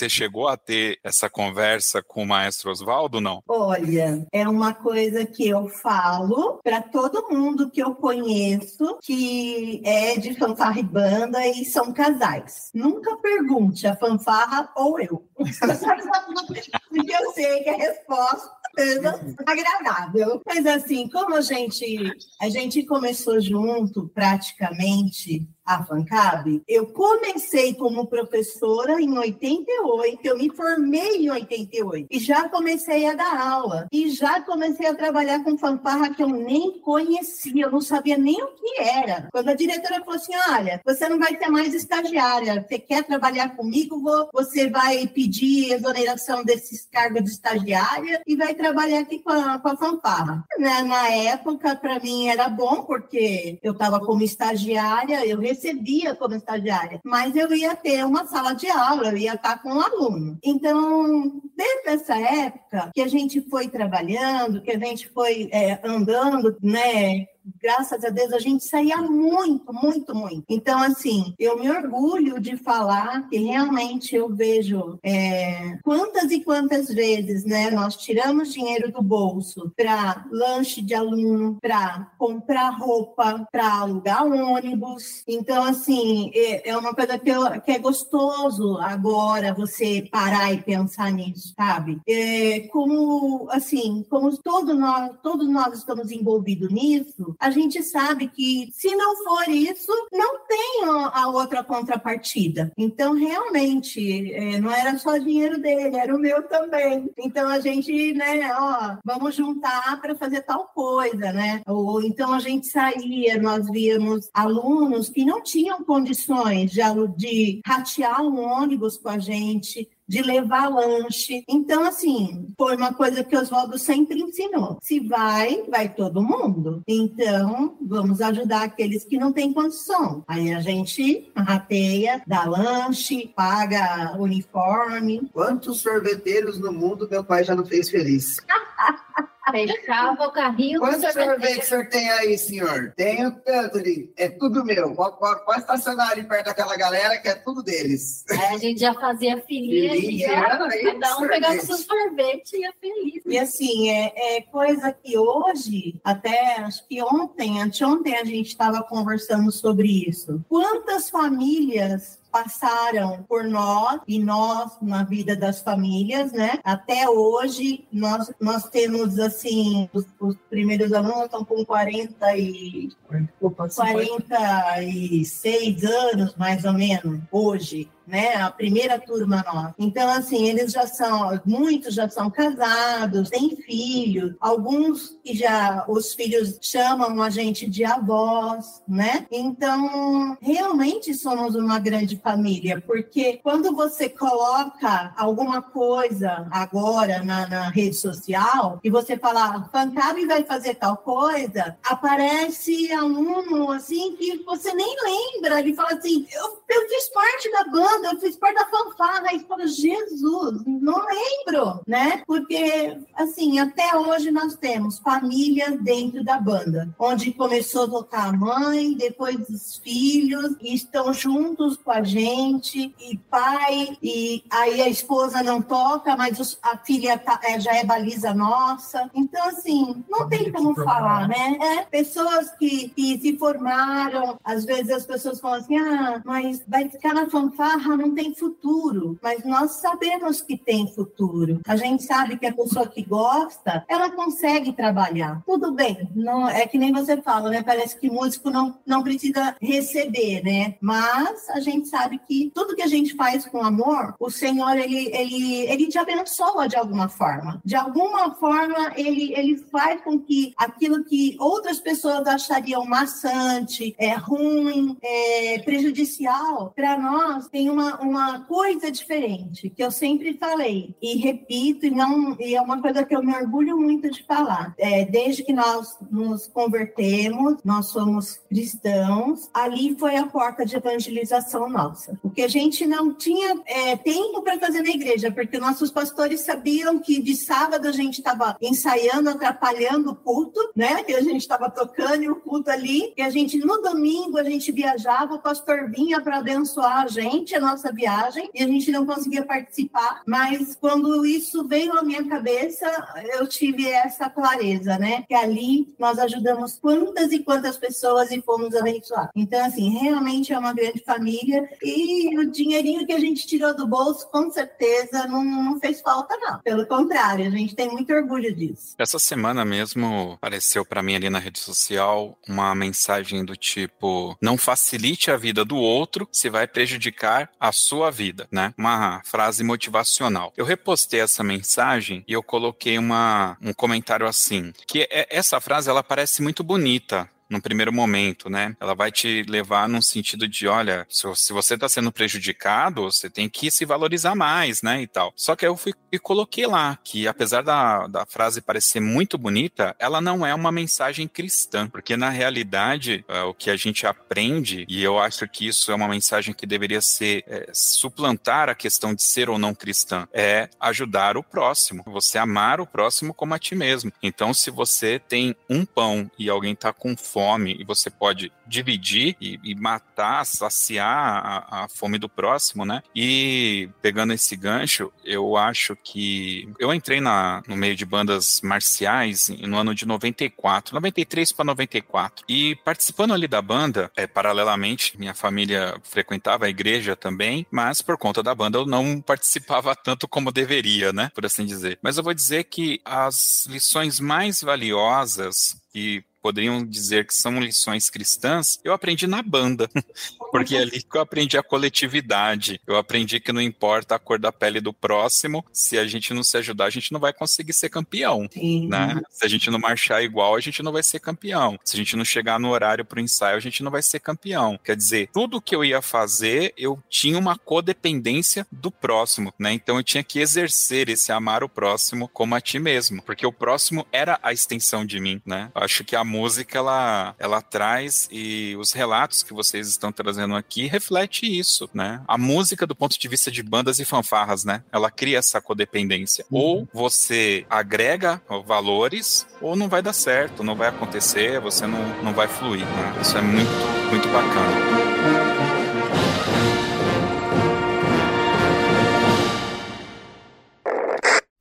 chegou a ter essa conversa com o maestro Oswaldo, não? Olha, é uma coisa que eu falo para todo mundo que eu conheço que é de fanfarra e banda e são casais. Nunca pergunte a fanfarra ou eu. Porque eu sei que a resposta agradável. Mas assim, como a gente a gente começou junto praticamente a FANCAB, eu comecei como professora em 88, eu me formei em 88 e já comecei a dar aula e já comecei a trabalhar com fanfarra que eu nem conhecia, eu não sabia nem o que era. Quando a diretora falou assim: "Olha, você não vai ter mais estagiária, você quer trabalhar comigo, você vai pedir exoneração desses cargos de estagiária e vai trabalhar aqui com a, com a fanfarra". Na, na época, para mim era bom porque eu estava como estagiária, eu recebia como estagiária, mas eu ia ter uma sala de aula, eu ia estar com um aluno. Então, desde essa época que a gente foi trabalhando, que a gente foi é, andando, né, graças a Deus, a gente saía muito, muito, muito. Então, assim, eu me orgulho de falar que realmente eu vejo é, quantas e quantas vezes, né, nós tiramos dinheiro do bolso para lanche de aluno, para comprar roupa, para alugar ônibus. Então, assim, é, é uma coisa que, eu, que, é gostoso agora você parar e pensar nisso, sabe? É, como, assim, como todos nós, todos nós estamos envolvidos nisso, a gente sabe que se não for isso, não tem a outra contrapartida. Então, realmente, é, não era só dinheiro dele, era o meu também. Então, a gente, né, ó, vamos juntar para fazer tal coisa, né? Ou então a gente saía, nós víamos alunos que não tinham condições de, de ratear um ônibus com a gente, de levar lanche. Então, assim, foi uma coisa que Oswaldo sempre ensinou. Se vai, vai todo mundo. Então, vamos ajudar aqueles que não têm condição. Aí a gente rateia, dá lanche, paga uniforme. Quantos sorveteiros no mundo meu pai já não fez feliz? Fechava o carrinho Quantos sorvete o senhor tem aí, senhor? Tenho tanto ali. É tudo meu. Pode, pode, estacionar ali perto daquela galera que é tudo deles. É, a gente já fazia filinha, feliz, já, cada um pegava seu sorvete e ia feliz. E assim, é, é coisa que hoje, até acho que ontem, anteontem a gente estava conversando sobre isso. Quantas famílias passaram por nós e nós na vida das famílias, né? Até hoje nós, nós temos assim os, os primeiros alunos estão com 40 e 46 anos mais ou menos hoje né? A primeira turma nossa. Então, assim, eles já são, muitos já são casados, têm filhos, alguns já os filhos chamam a gente de avós, né? Então, realmente somos uma grande família, porque quando você coloca alguma coisa agora na, na rede social e você fala, Fancabe vai fazer tal coisa, aparece aluno assim que você nem lembra. Ele fala assim: eu, eu fiz parte da banda eu fiz parte da fanfarra. E fala, Jesus, não lembro, né? Porque, assim, até hoje nós temos família dentro da banda, onde começou a tocar a mãe, depois os filhos, e estão juntos com a gente, e pai, e aí a esposa não toca, mas a filha tá, é, já é baliza nossa. Então, assim, não tem como falar, né? É, pessoas que, que se formaram, às vezes as pessoas falam assim, ah, mas vai ficar na fanfarra fanfarra não tem futuro, mas nós sabemos que tem futuro. A gente sabe que a pessoa que gosta, ela consegue trabalhar. Tudo bem, não é que nem você fala, né? Parece que músico não, não precisa receber, né? Mas a gente sabe que tudo que a gente faz com amor, o Senhor ele ele ele te abençoa de alguma forma. De alguma forma ele ele faz com que aquilo que outras pessoas achariam maçante, é ruim, é prejudicial, para nós tem uma, uma coisa diferente que eu sempre falei e repito e não e é uma coisa que eu me orgulho muito de falar. É, desde que nós nos convertemos, nós somos cristãos, ali foi a porta de evangelização nossa. O que a gente não tinha é, tempo para fazer na igreja, porque nossos pastores sabiam que de sábado a gente estava ensaiando, atrapalhando o culto, né? Que a gente estava tocando e o culto ali, e a gente no domingo a gente viajava, o pastor vinha para abençoar a gente, a nossa viagem, e a gente não conseguia participar, mas quando isso veio à minha cabeça, eu tive essa clareza, né? Que ali nós ajudamos quantas e quantas pessoas e fomos abençoados. Então, assim, realmente é uma grande família e o dinheirinho que a gente tirou do bolso, com certeza, não, não fez falta, não. Pelo contrário, a gente tem muito orgulho disso. Essa semana mesmo apareceu para mim ali na rede social uma mensagem do tipo: não facilite a vida do outro se vai prejudicar a sua vida, né? Uma frase motivacional. Eu repostei essa mensagem e eu coloquei uma, um comentário assim, que é, essa frase ela parece muito bonita, num primeiro momento, né? Ela vai te levar num sentido de, olha, se, se você está sendo prejudicado, você tem que se valorizar mais, né? E tal. Só que eu fui e coloquei lá que, apesar da, da frase parecer muito bonita, ela não é uma mensagem cristã, porque na realidade é, o que a gente aprende, e eu acho que isso é uma mensagem que deveria ser é, suplantar a questão de ser ou não cristã, é ajudar o próximo, você amar o próximo como a ti mesmo. Então, se você tem um pão e alguém está com fome, fome e você pode dividir e, e matar, saciar a, a, fome do próximo, né? E pegando esse gancho, eu acho que eu entrei na, no meio de bandas marciais no ano de 94, 93 para 94. E participando ali da banda, é, paralelamente, minha família frequentava a igreja também, mas por conta da banda eu não participava tanto como deveria, né? Por assim dizer. Mas eu vou dizer que as lições mais valiosas e poderiam dizer que são lições cristãs, eu aprendi na banda, porque é ali que eu aprendi a coletividade. Eu aprendi que não importa a cor da pele do próximo, se a gente não se ajudar, a gente não vai conseguir ser campeão, Sim. né? Se a gente não marchar igual, a gente não vai ser campeão. Se a gente não chegar no horário para o ensaio, a gente não vai ser campeão. Quer dizer, tudo que eu ia fazer, eu tinha uma codependência do próximo, né? Então eu tinha que exercer esse amar o próximo como a ti mesmo, porque o próximo era a extensão de mim, né? Eu acho que a música ela, ela traz e os relatos que vocês estão trazendo aqui reflete isso, né? A música do ponto de vista de bandas e fanfarras, né? Ela cria essa codependência. Uhum. Ou você agrega valores ou não vai dar certo, não vai acontecer, você não, não vai fluir, né? Isso é muito, muito bacana.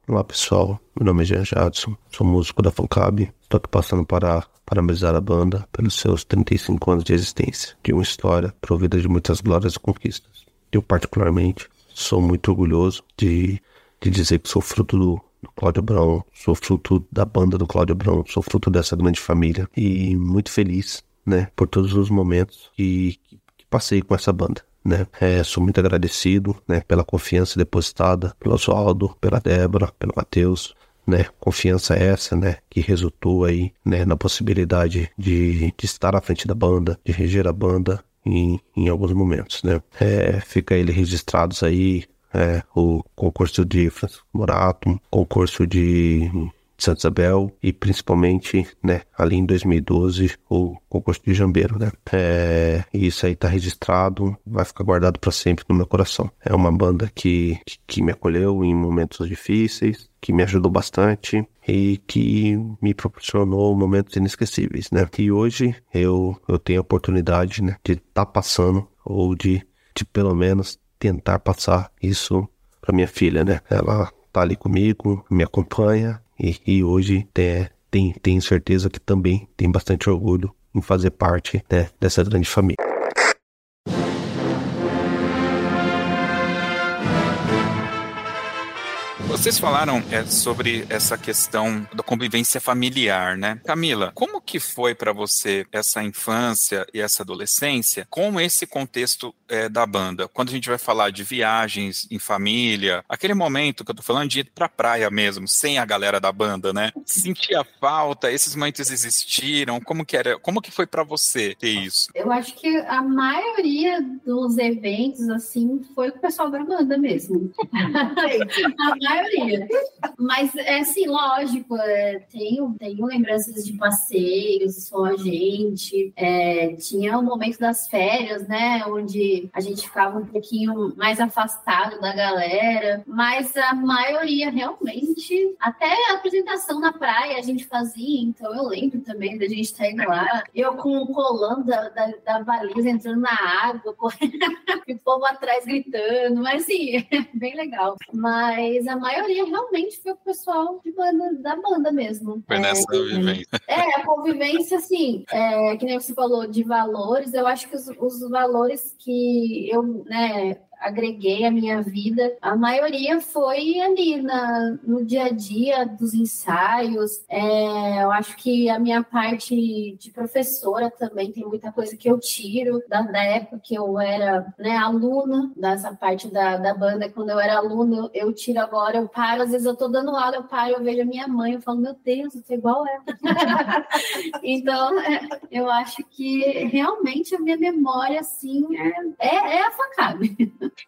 Olá pessoal, meu nome é Jean Jadson, sou músico da Fancab. Estou aqui passando para parabenizar a banda pelos seus 35 anos de existência, de uma história provida de muitas glórias e conquistas. Eu, particularmente, sou muito orgulhoso de, de dizer que sou fruto do, do Cláudio Brown, sou fruto da banda do Cláudio Brown, sou fruto dessa grande família e muito feliz, né, por todos os momentos que, que passei com essa banda né? É, sou muito agradecido, né, pela confiança depositada pelo Oswaldo, pela Débora, pelo Matheus, né? Confiança essa, né? Que resultou aí, né? Na possibilidade de, de estar à frente da banda, de reger a banda em, em alguns momentos, né? É, fica ele registrados aí, é, o concurso de Francisco Morato, concurso de Santa Isabel e principalmente, né, ali em 2012, o concurso de Jambeiro, né. É, isso aí tá registrado, vai ficar guardado para sempre no meu coração. É uma banda que, que me acolheu em momentos difíceis, que me ajudou bastante e que me proporcionou momentos inesquecíveis, né. E hoje eu, eu tenho a oportunidade, né, de estar tá passando ou de, de pelo menos tentar passar isso para minha filha, né. Ela tá ali comigo, me acompanha e, hoje tem, tem, tenho certeza que também tem bastante orgulho em fazer parte né, dessa grande família. Vocês falaram é, sobre essa questão da convivência familiar, né? Camila, como que foi para você essa infância e essa adolescência com esse contexto é, da banda? Quando a gente vai falar de viagens em família, aquele momento que eu tô falando de ir pra praia mesmo, sem a galera da banda, né? Sentia falta, esses momentos existiram, como que era, como que foi para você ter isso? Eu acho que a maioria dos eventos, assim, foi com o pessoal da banda mesmo. a maioria. Mas, é assim, lógico, é, tenho, tenho lembranças de passeios com a gente. É, tinha o momento das férias, né? Onde a gente ficava um pouquinho mais afastado da galera. Mas a maioria, realmente, até a apresentação na praia a gente fazia. Então, eu lembro também da gente estar indo lá. Eu com o colando da, da, da baliza entrando na água, correndo, e o povo atrás gritando. Mas, assim, bem legal. Mas a maioria realmente foi o pessoal de banda, da banda mesmo. Foi nessa é, vivência. É, a convivência, assim, é, que nem você falou de valores, eu acho que os, os valores que eu, né, agreguei à minha vida, a maioria foi ali na, no dia a dia dos ensaios. É, eu acho que a minha parte de professora também tem muita coisa que eu tiro da, da época que eu era né, aluna dessa parte da, da banda. Quando eu era aluna, eu, eu tiro agora, eu paro, às vezes eu tô dando aula, eu paro, eu vejo a minha mãe, eu falo, meu Deus, eu tô igual ela. então, é, eu acho que realmente a minha memória, assim, é, é, é a facada.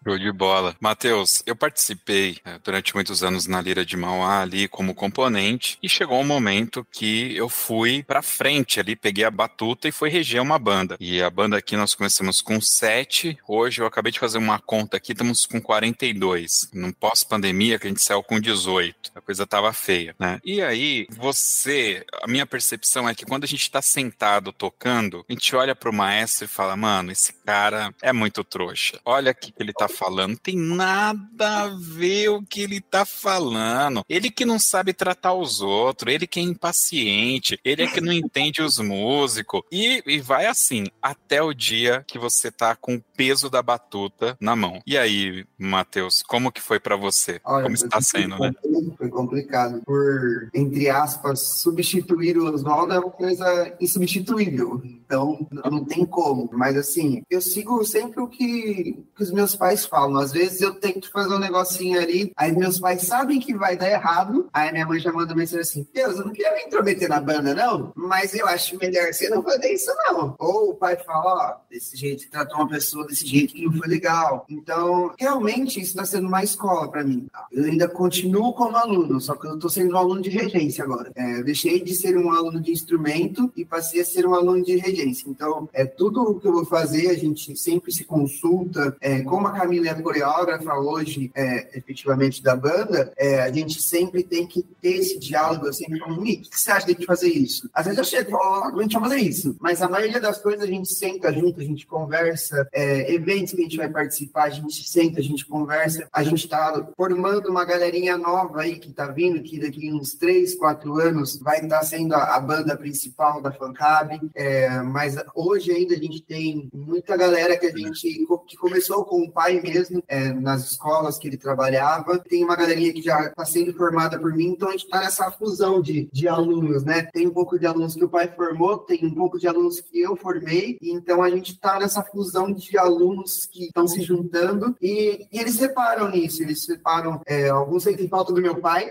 Show de bola. Matheus, eu participei é, durante muitos anos na Lira de Mauá ali como componente e chegou um momento que eu fui pra frente ali, peguei a batuta e fui reger uma banda. E a banda aqui nós começamos com sete, hoje eu acabei de fazer uma conta aqui, estamos com 42. No pós-pandemia que a gente saiu com 18. A coisa tava feia, né? E aí, você, a minha percepção é que quando a gente tá sentado tocando, a gente olha pro maestro e fala, mano, esse cara é muito trouxa. Olha que ele tá falando. Tem nada a ver o que ele tá falando. Ele que não sabe tratar os outros, ele que é impaciente, ele é que não entende os músicos. E, e vai assim, até o dia que você tá com o peso da batuta na mão. E aí, Matheus, como que foi para você? Olha, como está sendo, né? Foi complicado. Por, entre aspas, substituir o Oswaldo é uma coisa insubstituível. Então, não tem como. Mas assim, eu sigo sempre o que, que os meus pais falam. Às vezes eu tento fazer um negocinho ali, aí meus pais sabem que vai dar errado, aí minha mãe já manda mensagem assim: Deus, eu não quero me intrometer na banda, não, mas eu acho melhor você não fazer isso, não. Ou o pai fala: Ó, oh, desse jeito, tratou uma pessoa desse jeito que não foi legal. Então, realmente, isso está sendo uma escola para mim. Eu ainda continuo como aluno, só que eu estou sendo um aluno de regência agora. É, eu deixei de ser um aluno de instrumento e passei a ser um aluno de regência. Então, é tudo o que eu vou fazer, a gente sempre se consulta. É, como a Camila é coreógrafa hoje, é, efetivamente, da banda, é, a gente sempre tem que ter esse diálogo, sempre o que você acha de a gente fazer isso? Às vezes eu chego e falo, a gente vai fazer isso, mas a maioria das coisas a gente senta junto, a gente conversa, é, eventos que a gente vai participar, a gente senta, a gente conversa, a gente está formando uma galerinha nova aí que está vindo, que daqui uns três, quatro anos vai estar tá sendo a, a, banda principal da Fancab, é, mas hoje ainda a gente tem muita galera que a gente que começou com o pai mesmo, é, nas escolas que ele trabalhava. Tem uma galerinha que já está sendo formada por mim, então a gente está nessa fusão de, de alunos, né? Tem um pouco de alunos que o pai formou, tem um pouco de alunos que eu formei, e então a gente está nessa fusão de alunos que estão se juntando e, e, eles reparam nisso, eles separam, é, alguns sentem falta do meu pai,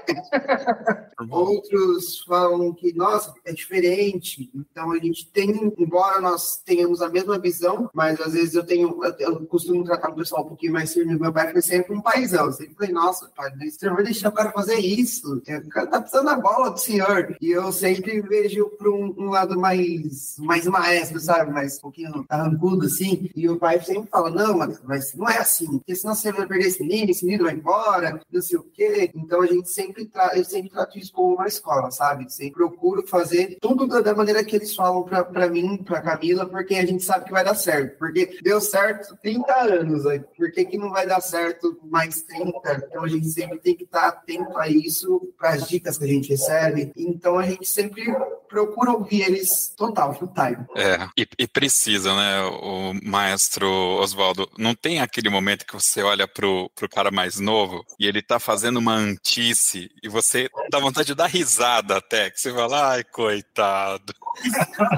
outros falam que, nossa, é diferente. Então a gente tem, embora nós tenhamos a mesma visão, mas às vezes eu tenho, eu, eu costumo tratar o pessoal um pouquinho mais firme. Meu pai foi sempre um paizão. Eu sempre falei, nossa, pai, você vai deixar o cara fazer isso. O cara tá precisando da bola do senhor. E eu sempre vejo para um, um, lado mais, mais maestro, sabe? Mais um pouquinho arrancudo, assim. E o pai sempre fala, não, mas não é assim. Porque senão você vai perder esse menino, esse menino vai embora, não sei o quê. Então a gente sempre, tra eu sempre trato isso como uma escola, sabe? Sempre procuro fazer tudo da maneira que eles falam para mim, para Camila, porque a gente sabe que vai dar certo. Porque deu certo 30 anos, aí. Por que, que não vai dar certo mais 30? Então a gente sempre tem que estar atento a isso, para as dicas que a gente recebe. Então a gente sempre procura ouvir eles total, full time. É, e, e precisa, né, o maestro Oswaldo? Não tem aquele momento que você olha pro, pro cara mais novo e ele tá fazendo uma antice e você dá vontade de dar risada até, que você fala, ai, coitado.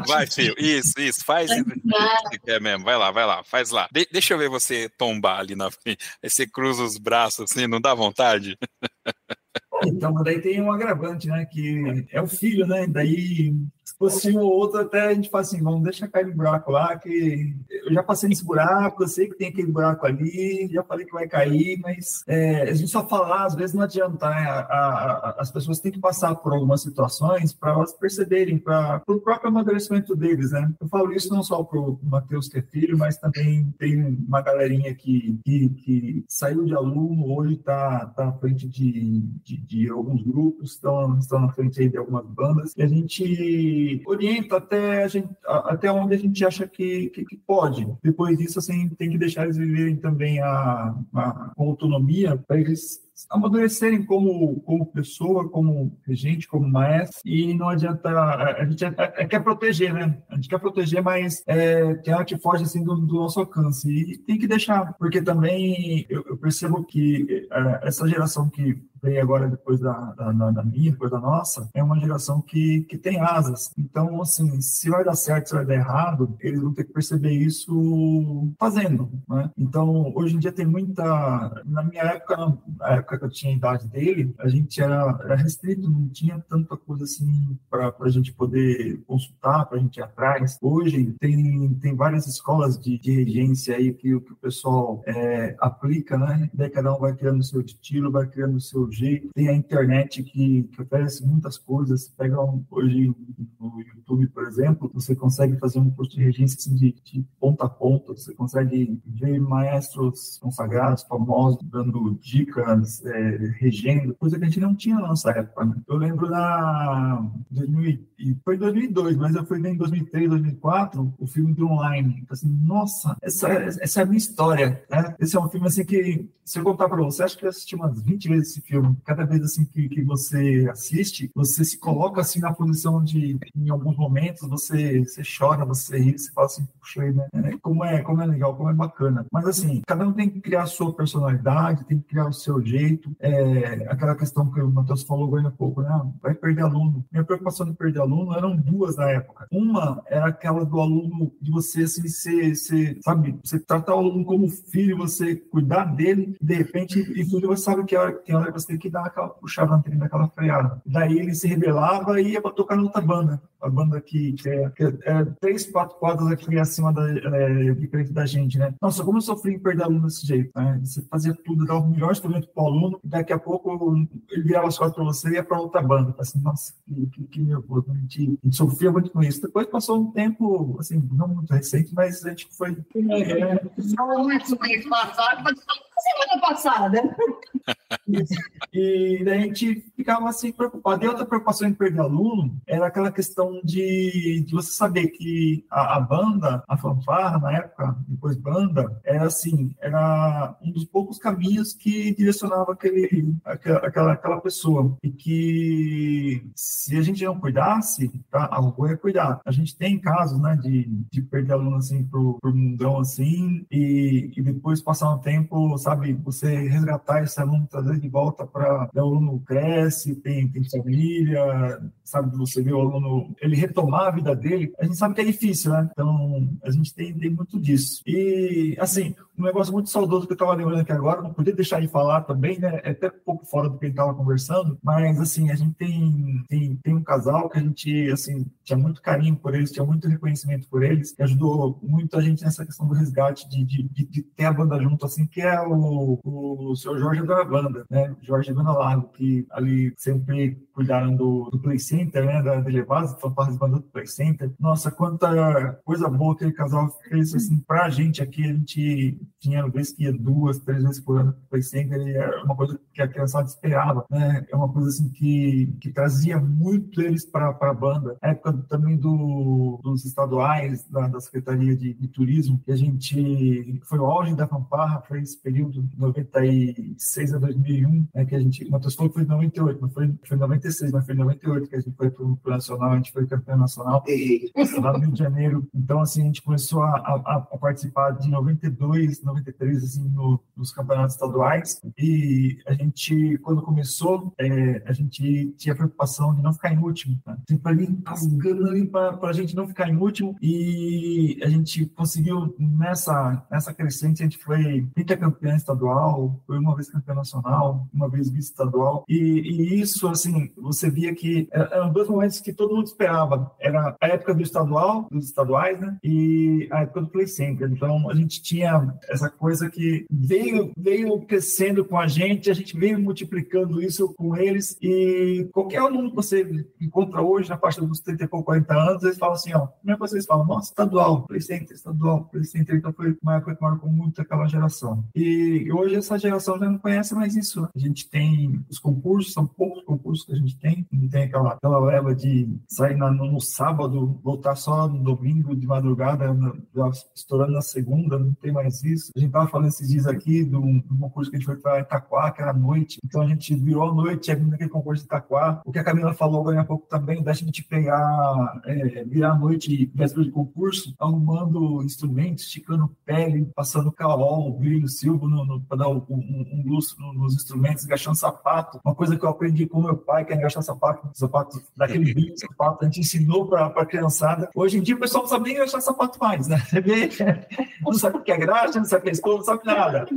Vai, filho, isso, isso, faz quer mesmo, vai lá, vai lá, faz lá. De deixa eu ver você tombar ali na frente, aí você cruza os braços assim, não dá vontade? Então, mas daí tem um agravante, né? Que é o filho, né? Daí fosse um ou outro, até a gente fala assim, vamos deixar cair no buraco lá, que eu já passei nesse buraco, eu sei que tem aquele buraco ali, já falei que vai cair, mas é, a gente só falar, às vezes não adianta, né? A, a, as pessoas têm que passar por algumas situações para elas perceberem, para o próprio amadurecimento deles, né? Eu falo isso não só para o Matheus, que é filho, mas também tem uma galerinha que, que, que saiu de aluno, hoje está tá à frente de, de, de alguns grupos, estão, estão na frente de algumas bandas, e a gente orienta até, a gente, até onde a gente acha que, que, que, pode. Depois disso, assim, tem que deixar eles viverem também a, a autonomia para eles amadurecerem como, como pessoa, como regente, como maestro, e não adianta, a, gente quer proteger, né? A gente quer proteger, mas é, que ela que foge assim do, do, nosso alcance, e tem que deixar, porque também eu, eu percebo que é, essa geração que veio agora depois da, da, da, minha, depois da nossa, é uma geração que, que tem asas. Então, assim, se vai dar certo, se vai dar errado, eles vão ter que perceber isso fazendo, né? Então, hoje em dia tem muita... Na minha época, na época que eu tinha a idade dele, a gente era, era restrito, não tinha tanta coisa assim para a gente poder consultar, para a gente ir atrás. Hoje tem, tem várias escolas de, de regência aí que, que o pessoal é, aplica, né? Daí cada um vai criando o seu estilo, vai criando o seu jeito. Tem a internet que, que oferece muitas coisas. Pega um, hoje no YouTube, por exemplo, você consegue fazer um curso de regência assim, de, de, ponta a ponta. Você consegue ver maestros consagrados, famosos, dando dicas, é, regendo, coisa que a gente não tinha na nossa época. Né? Eu lembro na 2000, foi em 2002, mas eu fui ver em 2003, 2004 o filme do online. Então, assim, nossa, essa, essa é a minha história. Né? Esse é um filme assim que, se eu contar para você, acho que eu assisti umas 20 vezes esse filme Cada vez assim que, que você assiste, você se coloca assim na posição de, em alguns momentos, você, você chora, você ri, você fala assim, puxa, né? É, como é, como é legal, como é bacana. Mas assim, cada um tem que criar a sua personalidade, tem que criar o seu jeito. É, aquela questão que o Matheus falou agora há pouco, né? Vai perder aluno. Minha preocupação de perder aluno eram duas na época. Uma era aquela do aluno de você assim, ser, ser sabe, você tratar o aluno como filho, você cuidar dele, de repente, e tudo você sabe que hora, que você tem que dar aquela puxada na trilha, aquela freada. Daí ele se rebelava e ia tocar outra banda. A banda que, é, que é, três, quatro quadras aqui acima da, é, de frente da gente, né? Nossa, como eu sofri em perder aluno desse jeito, né? Você fazia tudo, dava o melhor instrumento para o aluno, e daqui a pouco ele virava as costas para você e ia para outra banda. Assim, nossa, que, que, que nervoso. A gente, a gente sofria muito com isso. Depois passou um tempo, assim, não muito recente, mas a gente foi. É, não muito bem passado, mas semana passada. e a gente ficava assim preocupado. E outra preocupação em perder aluno era aquela questão de, de você saber que a, a, banda, a fanfarra na época, depois banda, era assim, era um dos poucos caminhos que direcionava aquele, aquela, aquela pessoa. E que se a gente não cuidasse, tá, a rua ia cuidar. A gente tem casos, né, de, de perder aluno assim pro, pro mundão assim, e, e depois passar um tempo, sabe, você resgatar esse aluno, trazer de volta para o aluno cresce, tem, tem família, sabe, você vê o aluno, ele retomar a vida dele, a gente sabe que é difícil, né? Então, a gente tem, tem muito disso. E, assim, um negócio muito saudoso que eu estava lembrando aqui agora, não podia deixar de falar também, né? É até um pouco fora do que gente estava conversando, mas, assim, a gente tem, tem, tem um casal que a gente, assim, tinha muito carinho por eles, tinha muito reconhecimento por eles, que ajudou muito a gente nessa questão do resgate, de, de, de, de ter a banda junto, assim, que é o, o, seu Jorge da banda, né? Jorge Dona Lago, que ali sempre cuidaram do, do Play Center, né? Da, Elevasa, fanfarras banda do Play Center. Nossa, quanta coisa boa aquele casal fez, assim, pra gente aqui, a gente tinha vezes que ia duas, três vezes por ano o Center e era uma coisa que a criançada esperava, né? É uma coisa assim que, que trazia muito eles para a banda. A época também do, dos estaduais, da, da Secretaria de, de, Turismo, que a gente foi o auge da fanfarra, foi esse período de 96 a 2001, né, que a gente, o Matheus falou que foi em 98, não foi, foi em 96, mas foi em 98 que a gente foi para o Nacional, a gente foi campeão nacional, lá no Rio de Janeiro. Então, assim, a gente começou a, a, a participar de 92, 93, assim, no, nos campeonatos estaduais, e a gente, quando começou, é, a gente tinha preocupação de não ficar em último, né? sempre ali rasgando ali para a gente não ficar em último, e a gente conseguiu nessa, nessa crescente, a gente foi campeão estadual, foi uma vez campeão nacional, uma vez vice-estadual, e, e, isso, assim, você via que eram dois momentos que todo mundo esperava, era a época do estadual, dos estaduais, né, e a época do Play Center, então a gente tinha essa coisa que veio, veio crescendo com a gente, a gente veio multiplicando isso com eles, e qualquer aluno que você encontra hoje, na parte dos 30 e 40 anos, eles falam assim, ó, como é que vocês falam? Nossa, estadual, Play estadual, Play então foi uma época que marcou muito aquela geração. E hoje essa geração já não conhece mais isso. A gente tem os concursos, são poucos concursos que a gente tem, não tem aquela, aquela leva de sair na, no, no, sábado, voltar só no domingo de madrugada, na, estourando na segunda, não tem mais isso. A gente estava falando esses dias aqui do, do concurso que a gente foi para Itaquá, que era à noite, então a gente virou à noite, naquele concurso de Itaquá. O que a Camila falou agora há pouco também, da gente pegar, é, virar à noite, véspera de concurso, arrumando instrumentos, esticando pele, passando calol, brilho, silvo para dar um, um, um lustro nos instrumentos, gastando sapato. Uma coisa que eu aprendi com meu pai, que é gastar sapato, sapato daquele brilho sapato, a gente ensinou para a criançada. Hoje em dia o pessoal não sabe nem gastar sapato mais, né? Você vê, não sabe o que é graxa, não sabe o que é escova, não sabe nada.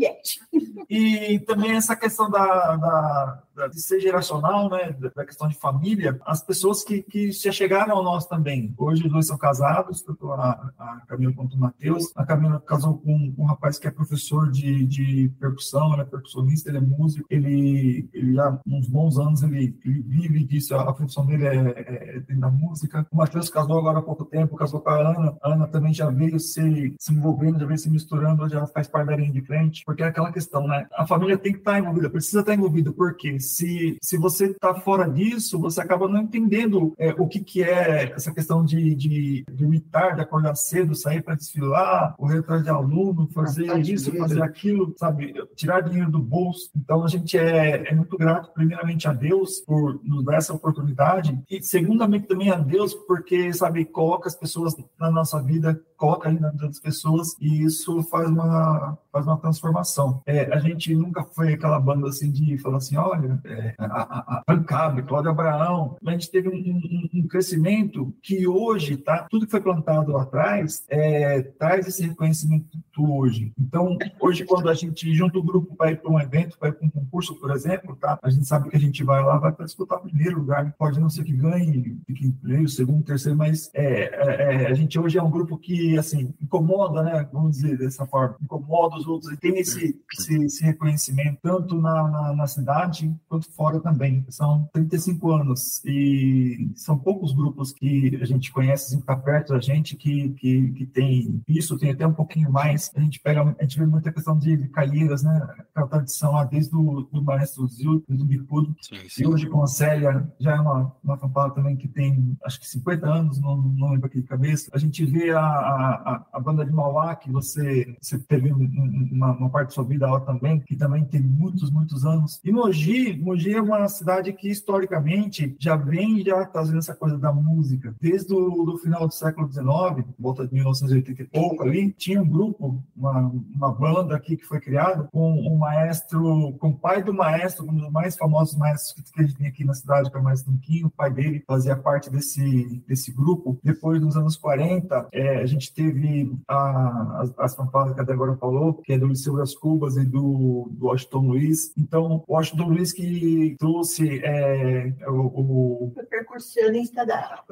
E também essa questão da, da de ser geracional, né, da questão de família, as pessoas que, que se chegaram ao nós também. Hoje os dois são casados, tanto a, a Camila quanto o Matheus. A Camila casou com, um rapaz que é professor de, de percussão, ele é percussionista, ele é músico, ele, ele já uns bons anos ele, ele vive disso, a, a função dele é, é, é da música. O Matheus casou agora há pouco tempo, casou com a Ana. A Ana também já veio se, se envolvendo, já veio se misturando, já faz parte da linha de frente, porque é aquela questão, né? A família tem que estar envolvida, precisa estar envolvida, porque se, se você está fora disso, você acaba não entendendo é, o que, que é essa questão de, de dormir tarde, acordar cedo, sair para desfilar, correr atrás de aluno, fazer isso, fazer aquilo, sabe? Tirar dinheiro do bolso. Então, a gente é, é muito grato, primeiramente, a Deus por nos dar essa oportunidade e, segundamente, também a Deus porque, sabe, coloca as pessoas na nossa vida, coloca ali na vida das pessoas e isso faz uma, faz uma transformação. É, a gente nunca foi aquela banda assim de falar assim, olha, é, a, a, Pancab, Cláudio Abraão, a gente teve um, um, um, crescimento que hoje, tá? Tudo que foi plantado lá atrás é, traz esse reconhecimento hoje. Então, hoje, quando a gente junta o grupo para ir para um evento, para ir para um concurso, por exemplo, tá? A gente sabe que a gente vai lá, vai para disputar o primeiro lugar. Pode não ser que ganhe, fique em primeiro, segundo, terceiro, mas é, é, é, a gente hoje é um grupo que, assim, incomoda, né? Vamos dizer dessa forma, incomoda os outros e tem esse, esse, esse reconhecimento tanto na, na, na, cidade quanto fora também. São 35 anos e são poucos grupos que a gente conhece, assim, que está perto da gente, que, que, que tem isso, tem até um pouquinho mais. A gente pega, a gente vê muita questão de, de caídas, né? Aquela tradição lá desde o do maestro Zil, do Bicudo. E hoje com a Célia, já é uma, uma fanfarra também que tem acho que 50 anos, não, não lembro aqui de cabeça. A gente vê a, a, a banda de Mauá, que você, você teve uma, uma, parte da sua vida lá também, que também tem muitos, muitos anos. E Mogi, Mogi é uma cidade que historicamente já vem já trazendo essa coisa da música. Desde o final do século XIX, volta de 1980 e pouco ali, tinha um grupo, uma, uma banda aqui que foi criada com um maestro, com o pai do maestro, um dos mais famosos maestros que a gente tem aqui na cidade, que é o maestro Dunquinho, o pai dele fazia parte desse, desse grupo. Depois, nos anos 40, é, a gente teve a, as, as fanfarras que a Débora falou, que é do Liceu das Cubas e do, do Washington Luiz. Então, Washington Luiz que que trouxe é, o, o... percussionista da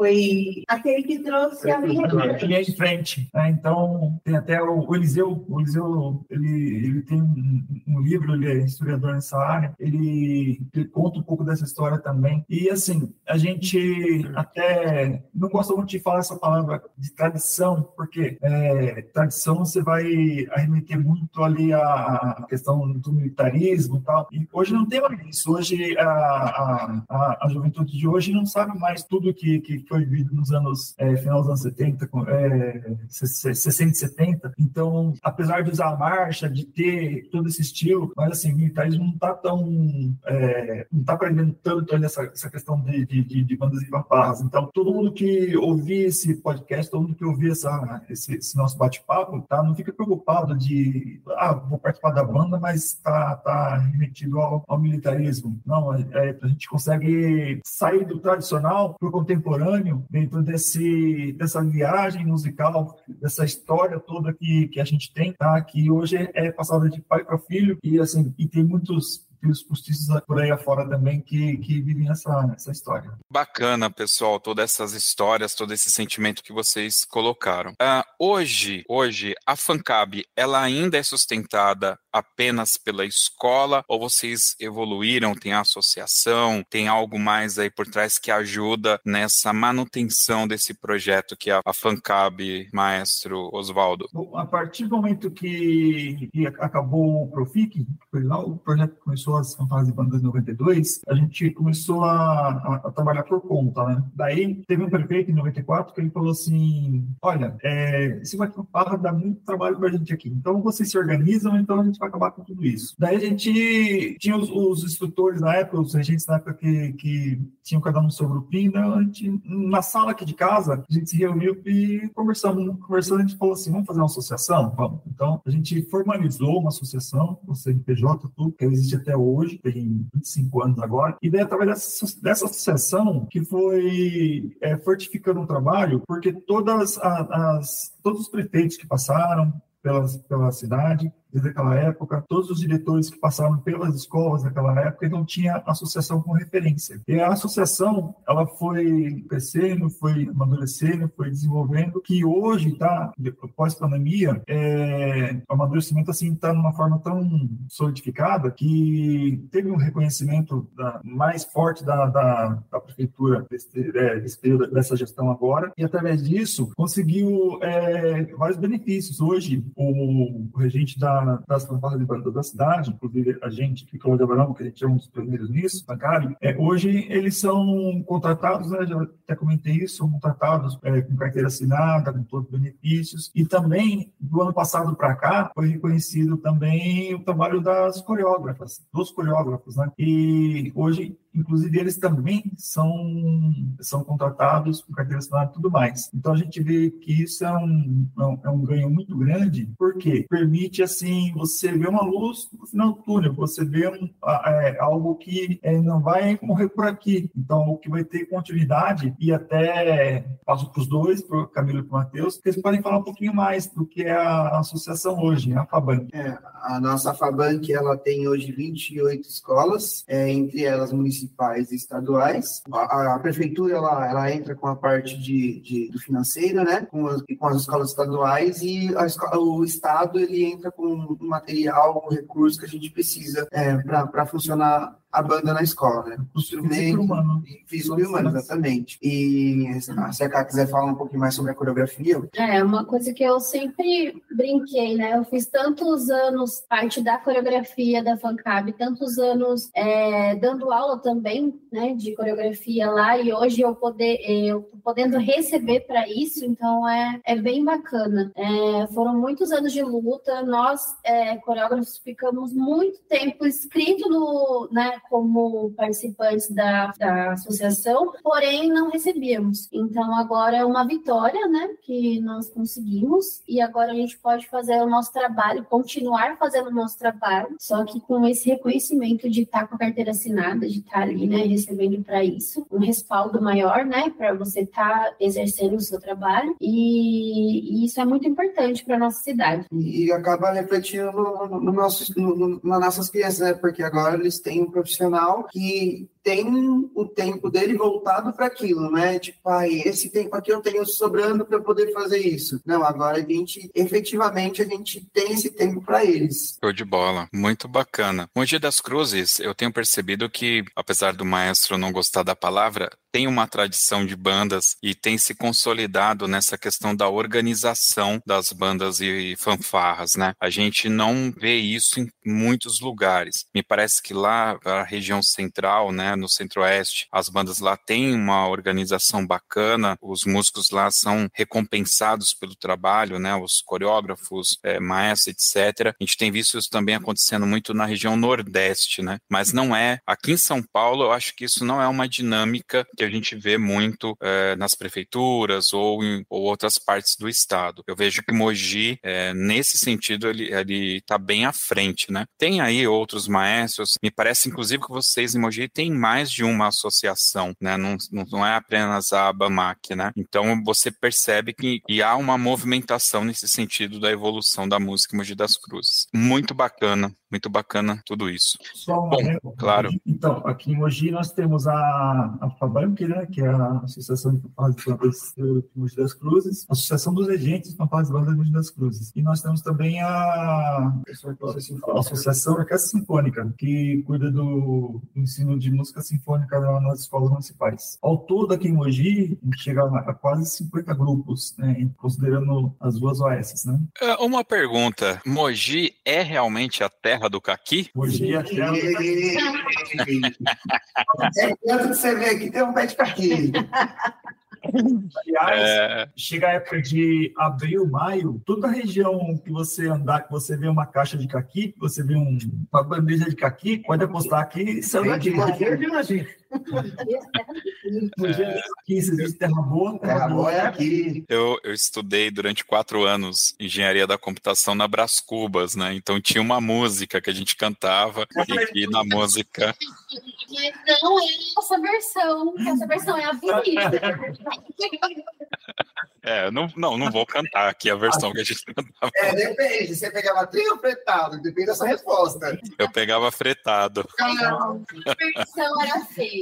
foi aquele que trouxe a minha que é em frente. Né? Então, tem até o, o Eliseu, o Eliseu ele, ele tem um, um, livro, ele é historiador nessa área, ele, ele, conta um pouco dessa história também. E, assim, a gente até não gosta muito de falar essa palavra de tradição, porque é, tradição você vai arremeter muito ali a, questão do militarismo e tal. E hoje não tem mais isso. Hoje, a, a, a, juventude de hoje não sabe mais tudo que, que foi vivido nos anos, é, final dos anos 70, é, 60 e 70. Então, apesar de usar a marcha, de ter todo esse estilo, mas assim, o militarismo não está tão. É, não está aprendendo tanto nessa essa questão de, de, de, bandas e fanfarras. Então, todo mundo que ouvir esse podcast, todo mundo que ouvir essa, esse, esse nosso bate-papo, tá? não fica preocupado de, ah, vou participar da banda, mas está tá remetido ao, ao militarismo. Não, é, é, a gente consegue sair do tradicional para o contemporâneo dentro desse, dessa viagem musical, dessa história toda que, que a gente tem, tá? que hoje é passada de pai para filho e assim e tem muitos e os postiços por aí afora também que, que vivem essa, essa história. Bacana, pessoal, todas essas histórias, todo esse sentimento que vocês colocaram. Uh, hoje, hoje, a FANCAB, ela ainda é sustentada apenas pela escola ou vocês evoluíram, tem a associação, tem algo mais aí por trás que ajuda nessa manutenção desse projeto que é a FANCAB, maestro Oswaldo? A partir do momento que, que acabou o Profic, foi lá o projeto começou as fanfarras de bandas em 92, a gente começou a, a, a, trabalhar por conta, né? Daí teve um prefeito em 94 que ele falou assim: olha, é, esse fanfarra dá muito trabalho pra gente aqui, então vocês se organizam, então a gente vai acabar com tudo isso. Daí a gente tinha os, os instrutores na época, os regentes na época que, que tinham cada um seu grupinho, né? a gente, na sala aqui de casa, a gente se reuniu e conversamos. Conversando, a gente falou assim: vamos fazer uma associação? Vamos. Então a gente formalizou uma associação, o CNPJ, tudo, que existe até hoje, tem 25 anos agora, e daí através dessa, dessa associação que foi é, fortificando o trabalho, porque todas as, as todos os prefeitos que passaram, pela, pela cidade, desde aquela época, todos os diretores que passaram pelas escolas naquela época não tinha associação com referência. E a associação, ela foi crescendo, foi amadurecendo, foi desenvolvendo, que hoje está, pós-pandemia, é, o amadurecimento assim está numa forma tão solidificada que teve um reconhecimento da, mais forte da, da, da prefeitura desse, é, desse período, dessa gestão agora, e através disso conseguiu é, vários benefícios. Hoje, o, o regente da das fanfarras de banda da cidade, inclusive a gente que colaboramos, que a gente é um dos primeiros nisso, na CARI, é, hoje eles são contratados, né, já até comentei isso, são contratados é, com carteira assinada, com todos os benefícios, e também, do ano passado para cá, foi reconhecido também o trabalho das coreógrafas, dos coreógrafos, né, e hoje inclusive eles também são, são contratados com carteira assinada e tudo mais. Então a gente vê que isso é um, é um é ganho muito grande, porque permite assim você ver uma luz no final do túnel, você vê um, é, algo que é, não vai morrer por aqui. Então o que vai ter continuidade e até passo para os dois, para o Camilo e para o Matheus, que eles podem falar um pouquinho mais do que é a associação hoje, a Fabank. É, a nossa Fabank ela tem hoje 28 escolas, é, entre elas municipais municipais e estaduais. A, a prefeitura ela, ela entra com a parte de, de do financeiro, né, com as, com as escolas estaduais e a, o estado ele entra com o material, o recurso que a gente precisa é, para funcionar a banda na escola, né? Instrumento humano. Físico e humano, exatamente. E se a Cá quiser falar um pouquinho mais sobre a coreografia. É, uma coisa que eu sempre brinquei, né? Eu fiz tantos anos parte da coreografia da FANCAB, tantos anos é, dando aula também, né, de coreografia lá, e hoje eu poder, eu podendo receber para isso, então é, é bem bacana. É, foram muitos anos de luta, nós, é, coreógrafos, ficamos muito tempo inscrito no, né, como participantes da, da associação, porém não recebíamos. Então, agora é uma vitória, né, que nós conseguimos e agora a gente pode fazer o nosso trabalho, continuar fazendo o nosso trabalho, só que com esse reconhecimento de estar com a carteira assinada, de estar ali, né, recebendo para isso, um respaldo maior, né, para você estar exercendo o seu trabalho e, e isso é muito importante para nossa cidade. E acaba refletindo no, no nosso, no, no, nas nossas crianças, né, porque agora eles têm um profissional que tem o tempo dele voltado para aquilo, né? Tipo, ah, esse tempo aqui eu tenho sobrando para poder fazer isso. Não, agora a gente, efetivamente, a gente tem esse tempo para eles. Show de bola, muito bacana. No Dia das Cruzes, eu tenho percebido que, apesar do maestro não gostar da palavra, tem uma tradição de bandas e tem se consolidado nessa questão da organização das bandas e fanfarras, né? A gente não vê isso em muitos lugares. Me parece que lá, a região central, né, no centro-oeste, as bandas lá têm uma organização bacana, os músicos lá são recompensados pelo trabalho, né, os coreógrafos, é, maestros, etc. A gente tem visto isso também acontecendo muito na região nordeste, né? Mas não é. Aqui em São Paulo, eu acho que isso não é uma dinâmica que a gente vê muito é, nas prefeituras ou em ou outras partes do estado. Eu vejo que Mogi, é, nesse sentido, ele está bem à frente, né? Tem aí outros maestros, me parece inclusive que vocês em Mogi têm mais de uma associação, né? Não, não é apenas a ABAMAC, né? Então você percebe que, que há uma movimentação nesse sentido da evolução da música em Mogi das Cruzes. Muito bacana, muito bacana tudo isso. Só uma Bom, claro. Então, aqui em Mogi nós temos a, a FABANC, né, que é a Associação de Fanfarras de Bandas de Mogi das Cruzes, a Associação dos Regentes de Fanfarras de Bandas de Mogi das Cruzes. E nós temos também a, a Associação Orquestra Sinfônica, que cuida do ensino de música sinfônica nas escolas municipais. Ao todo, aqui em Mogi, a gente chega a quase 50 grupos, né, considerando as duas OS, né? É, uma pergunta, Mogi é realmente a terra do caqui? Mogi é a terra do caqui. É que você vê aqui, tem um pé de caqui. Aliás, é... chega a época de abril, maio, toda a região que você andar, que você vê uma caixa de caqui, que você vê um, uma bandeja de caqui, pode apostar que saiu daqui. É. Eu, eu estudei durante quatro anos engenharia da computação na Brás Cubas, né? Então tinha uma música que a gente cantava e, e na música. Mas não é essa versão, essa versão é a bonita. É, não, não, não vou cantar aqui a versão que a gente cantava. É, depende. Você pegava trio ou fretado? Depende dessa resposta. Eu pegava fretado. Não, a versão era feia.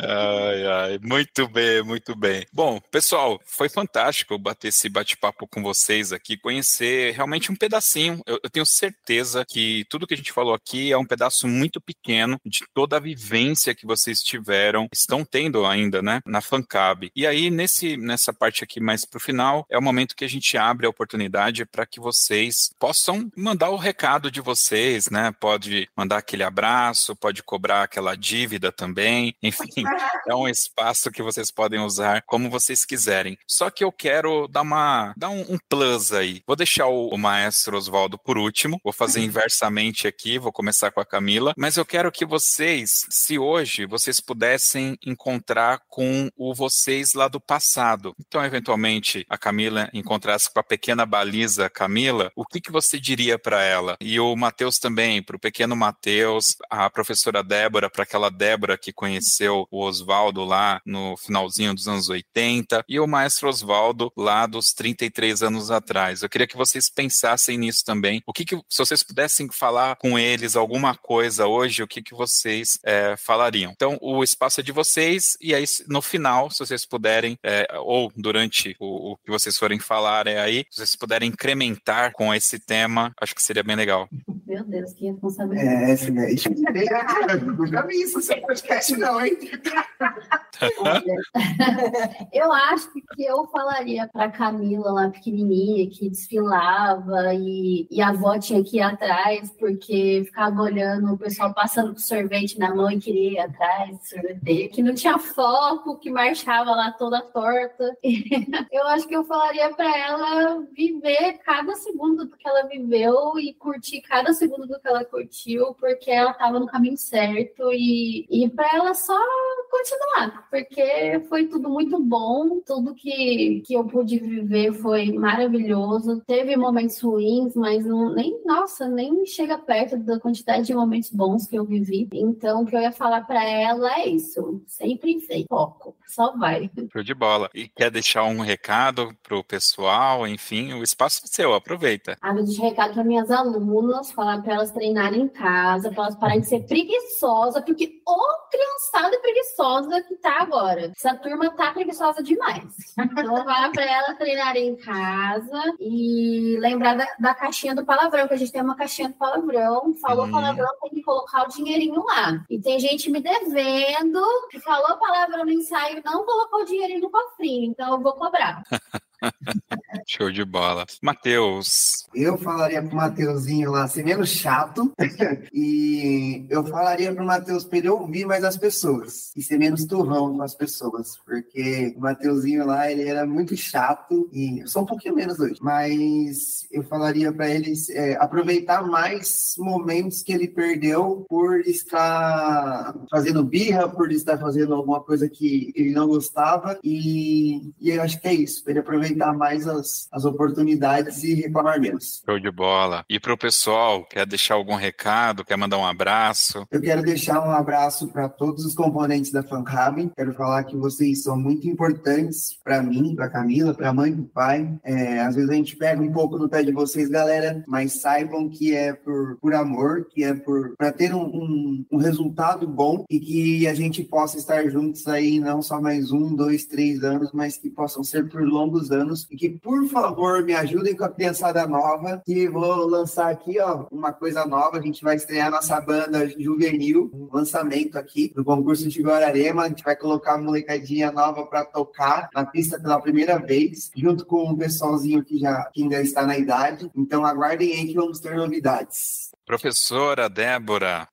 Ai, ai, muito bem, muito bem. Bom, pessoal, foi fantástico bater esse bate-papo com vocês aqui, conhecer realmente um pedacinho. Eu, eu, tenho certeza que tudo que a gente falou aqui é um pedaço muito pequeno de toda a vivência que vocês tiveram, estão tendo ainda, né, na Fancab. E aí, nesse, nessa parte aqui mais para o final, é o momento que a gente abre a oportunidade para que vocês possam mandar o recado de vocês, né? Pode mandar aquele abraço, pode cobrar aquela dívida também. Enfim, é um espaço que vocês podem usar como vocês quiserem. Só que eu quero dar uma dar um, um plus aí. Vou deixar o, o maestro Oswaldo por último, vou fazer uhum. inversamente aqui, vou começar com a Camila, mas eu quero que vocês, se hoje vocês pudessem encontrar com o vocês lá do passado. Então, eventualmente, a Camila encontrasse com a pequena baliza Camila, o que, que você diria para ela? E o Matheus também, para o pequeno Matheus, a professora Débora, para aquela Débora que conheceu o Oswaldo lá no finalzinho dos anos 80, e o maestro Oswaldo lá dos 33 anos atrás. Eu queria que vocês pensassem nisso também. O que, que se vocês pudessem falar com eles alguma coisa hoje, o que, que vocês é, falariam? Então, o espaço é de vocês, e aí no final, se vocês puderem, é, ou durante o, o, que vocês forem falar é aí, se vocês puderem incrementar com esse tema, acho que seria bem legal. Meu Deus, que responsabilidade. É, filha, nunca vi isso sem podcast, não, hein? eu acho que eu falaria para Camila lá pequenininha que desfilava e, e a avó tinha que ir atrás porque ficava olhando o pessoal passando com sorvete na mão e queria ir atrás sorvete, que não tinha foco, que marchava lá toda torta. eu acho que eu falaria para ela viver cada segundo do que ela viveu e curtir cada segundo segundo do que ela curtiu, porque ela estava no caminho certo e, e para ela só continuar, porque foi tudo muito bom, tudo que, que eu pude viver foi maravilhoso. Teve momentos ruins, mas não, nem, nossa, nem chega perto da quantidade de momentos bons que eu vivi. Então, o que eu ia falar para ela é isso: sempre em foco, só vai. Show de bola. E quer deixar um recado pro pessoal? Enfim, o espaço é seu, aproveita. Ah, de recado para minhas alunas, falar para elas treinarem em casa, para elas pararem de ser preguiçosas, porque ô criançada preguiçosa que tá agora. Essa turma tá preguiçosa demais. Então, vá para ela treinar em casa e lembrar da, da, caixinha do palavrão, que a gente tem uma caixinha do palavrão. Falou uhum. palavrão, tem que colocar o dinheirinho lá. E tem gente me devendo que falou palavrão no ensaio e não colocou o dinheirinho no cofrinho, então eu vou cobrar. Show de bola. Matheus. Eu falaria pro Mateuzinho lá ser menos chato e eu falaria pro Matheus pra ele ouvir mais as pessoas e ser menos turrão com as pessoas, porque o Mateuzinho lá, ele era muito chato e só um pouquinho menos hoje, mas eu falaria para ele é, aproveitar mais momentos que ele perdeu por estar fazendo birra, por estar fazendo alguma coisa que ele não gostava e, e eu acho que é isso, ele aproveitar aproveitar mais as, as oportunidades e reclamar menos. Show de bola. E para o pessoal, quer deixar algum recado, quer mandar um abraço? Eu quero deixar um abraço para todos os componentes da FanCab. Quero falar que vocês são muito importantes para mim, para Camila, para a mãe e para o pai. É, às vezes a gente pega um pouco no pé de vocês, galera, mas saibam que é por, por amor, que é por para ter um, um, um resultado bom e que a gente possa estar juntos aí não só mais um, dois, três anos, mas que possam ser por longos anos anos e que, por favor, me ajudem com a criançada nova, que vou lançar aqui, ó, uma coisa nova. A gente vai estrear nossa banda juvenil, um lançamento aqui do concurso de Guararema. A gente vai colocar uma molecadinha nova para tocar na pista pela primeira vez, junto com um pessoalzinho que já que ainda está na idade. Então aguardem aí que vamos ter novidades. Professora Débora,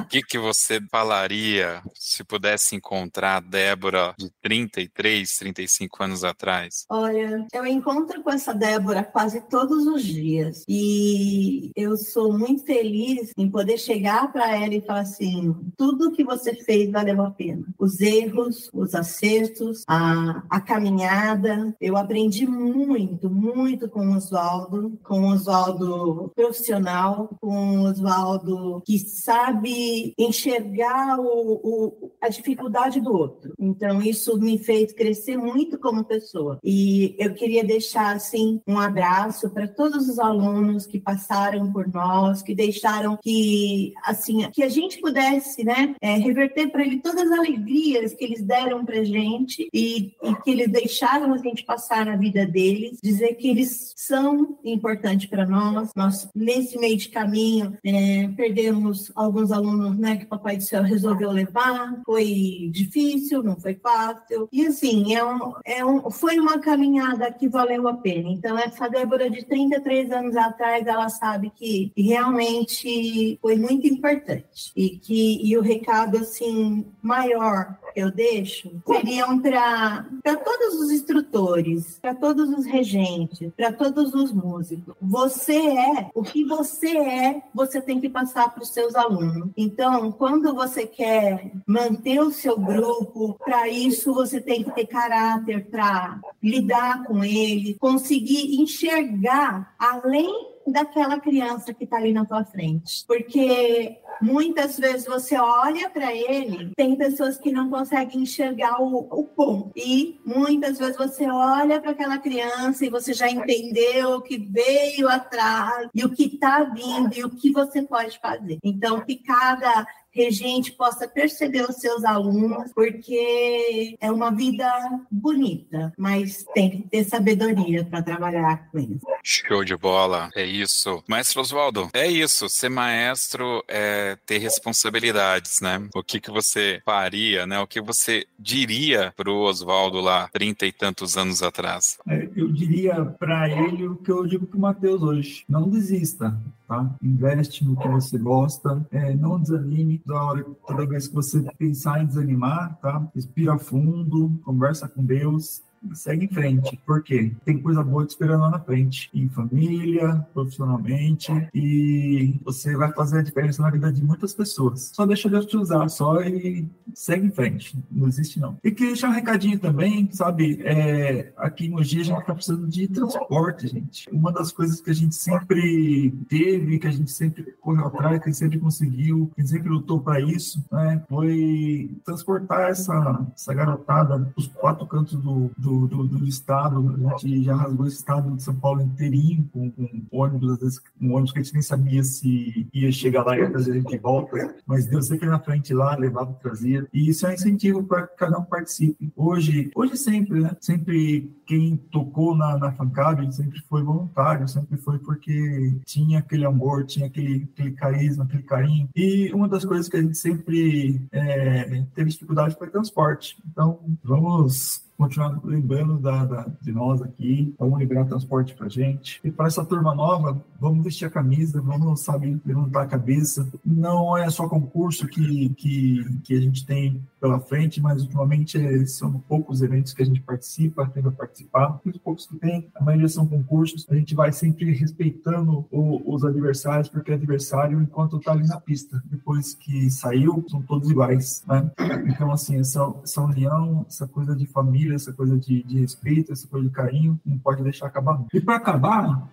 o que, que você falaria se pudesse encontrar a Débora de 33, 35 anos atrás? Olha, eu encontro com essa Débora quase todos os dias e eu sou muito feliz em poder chegar para ela e falar assim: tudo que você fez valeu a pena. Os erros, os acertos, a, a caminhada. Eu aprendi muito, muito com o Oswaldo, com o Oswaldo profissional, com com Oswaldo, que sabe enxergar o, o, a dificuldade do outro. Então, isso me fez crescer muito como pessoa. E eu queria deixar, assim, um abraço para todos os alunos que passaram por nós, que deixaram que, assim, que a gente pudesse, né, é, reverter para ele todas as alegrias que eles deram para gente e, e que eles deixaram a gente passar na vida deles, dizer que eles são importantes para nós, nós, nesse meio de caminho, caminho, é, perdemos alguns alunos né, que o Papai do Céu resolveu levar, foi difícil, não foi fácil. E assim, é um, é um, foi uma caminhada que valeu a pena. Então, essa Débora de 33 anos atrás, ela sabe que realmente foi muito importante. E que e o recado assim maior que eu deixo seriam para todos os instrutores, para todos os regentes, para todos os músicos. Você é o que você é você tem que passar para os seus alunos. Então, quando você quer manter o seu grupo, para isso você tem que ter caráter para lidar com ele, conseguir enxergar além daquela criança que está ali na tua frente. Porque muitas vezes você olha para ele, tem pessoas que não conseguem enxergar o, o ponto. E muitas vezes você olha para aquela criança e você já entendeu o que veio atrás e o que está vindo e o que você pode fazer. Então, que cada regente possa perceber os seus alunos, porque é uma vida bonita, mas tem que ter sabedoria para trabalhar com eles. Show de bola, é isso. Maestro Oswaldo, é isso. Ser maestro é ter responsabilidades, né? O que, que você faria, né? O que você diria para o Oswaldo lá, trinta e tantos anos atrás? É, eu diria para ele o que eu digo para o Matheus hoje: não desista tá? Investe no que você gosta, é, não desanime toda hora, toda vez que você pensar em desanimar, tá? Respira fundo, conversa com Deus, segue em frente. Por quê? Tem coisa boa te esperando lá na frente. Em família, profissionalmente. E você vai fazer a diferença na vida de muitas pessoas. Só deixa Deus te usar só e segue em frente. Não existe não. E queria deixar um recadinho também, sabe? É, aqui em Mogi a gente está precisando de transporte, gente. Uma das coisas que a gente sempre teve, que a gente sempre correu atrás, que a gente sempre conseguiu, que a gente sempre lutou para isso, né? Foi transportar essa, essa garotada os quatro cantos do, do, do, do, estado. A gente já rasgou esse estado de São Paulo inteirinho com, com ônibus, às vezes um ônibus que a gente nem sabia se ia chegar lá e ia trazer a gente de volta, mas Deus sempre na frente lá, levava, trazia. E isso é um incentivo para que cada um participe. Hoje, hoje sempre, né? Sempre quem tocou na, na Fancab sempre foi voluntário, sempre foi porque tinha aquele amor, tinha aquele, aquele carisma, aquele carinho. E uma das coisas que a gente sempre é, teve dificuldade foi transporte. Então, vamos continuar lembrando da, da, de nós aqui, vamos liberar transporte para gente. E para essa turma nova, vamos vestir a camisa, vamos, saber levantar a cabeça. Não é só concurso que, que, que a gente tem pela frente, mas ultimamente é, são poucos eventos que a gente participa, tenta participar. Os poucos que tem, a maioria são concursos. A gente vai sempre respeitando o, os adversários, porque adversário enquanto está ali na pista. Depois que saiu, são todos iguais. Né? Então, assim, essa, essa união, essa coisa de família, família, essa coisa de, de respeito, essa coisa de carinho, não pode deixar acabar. E para acabar,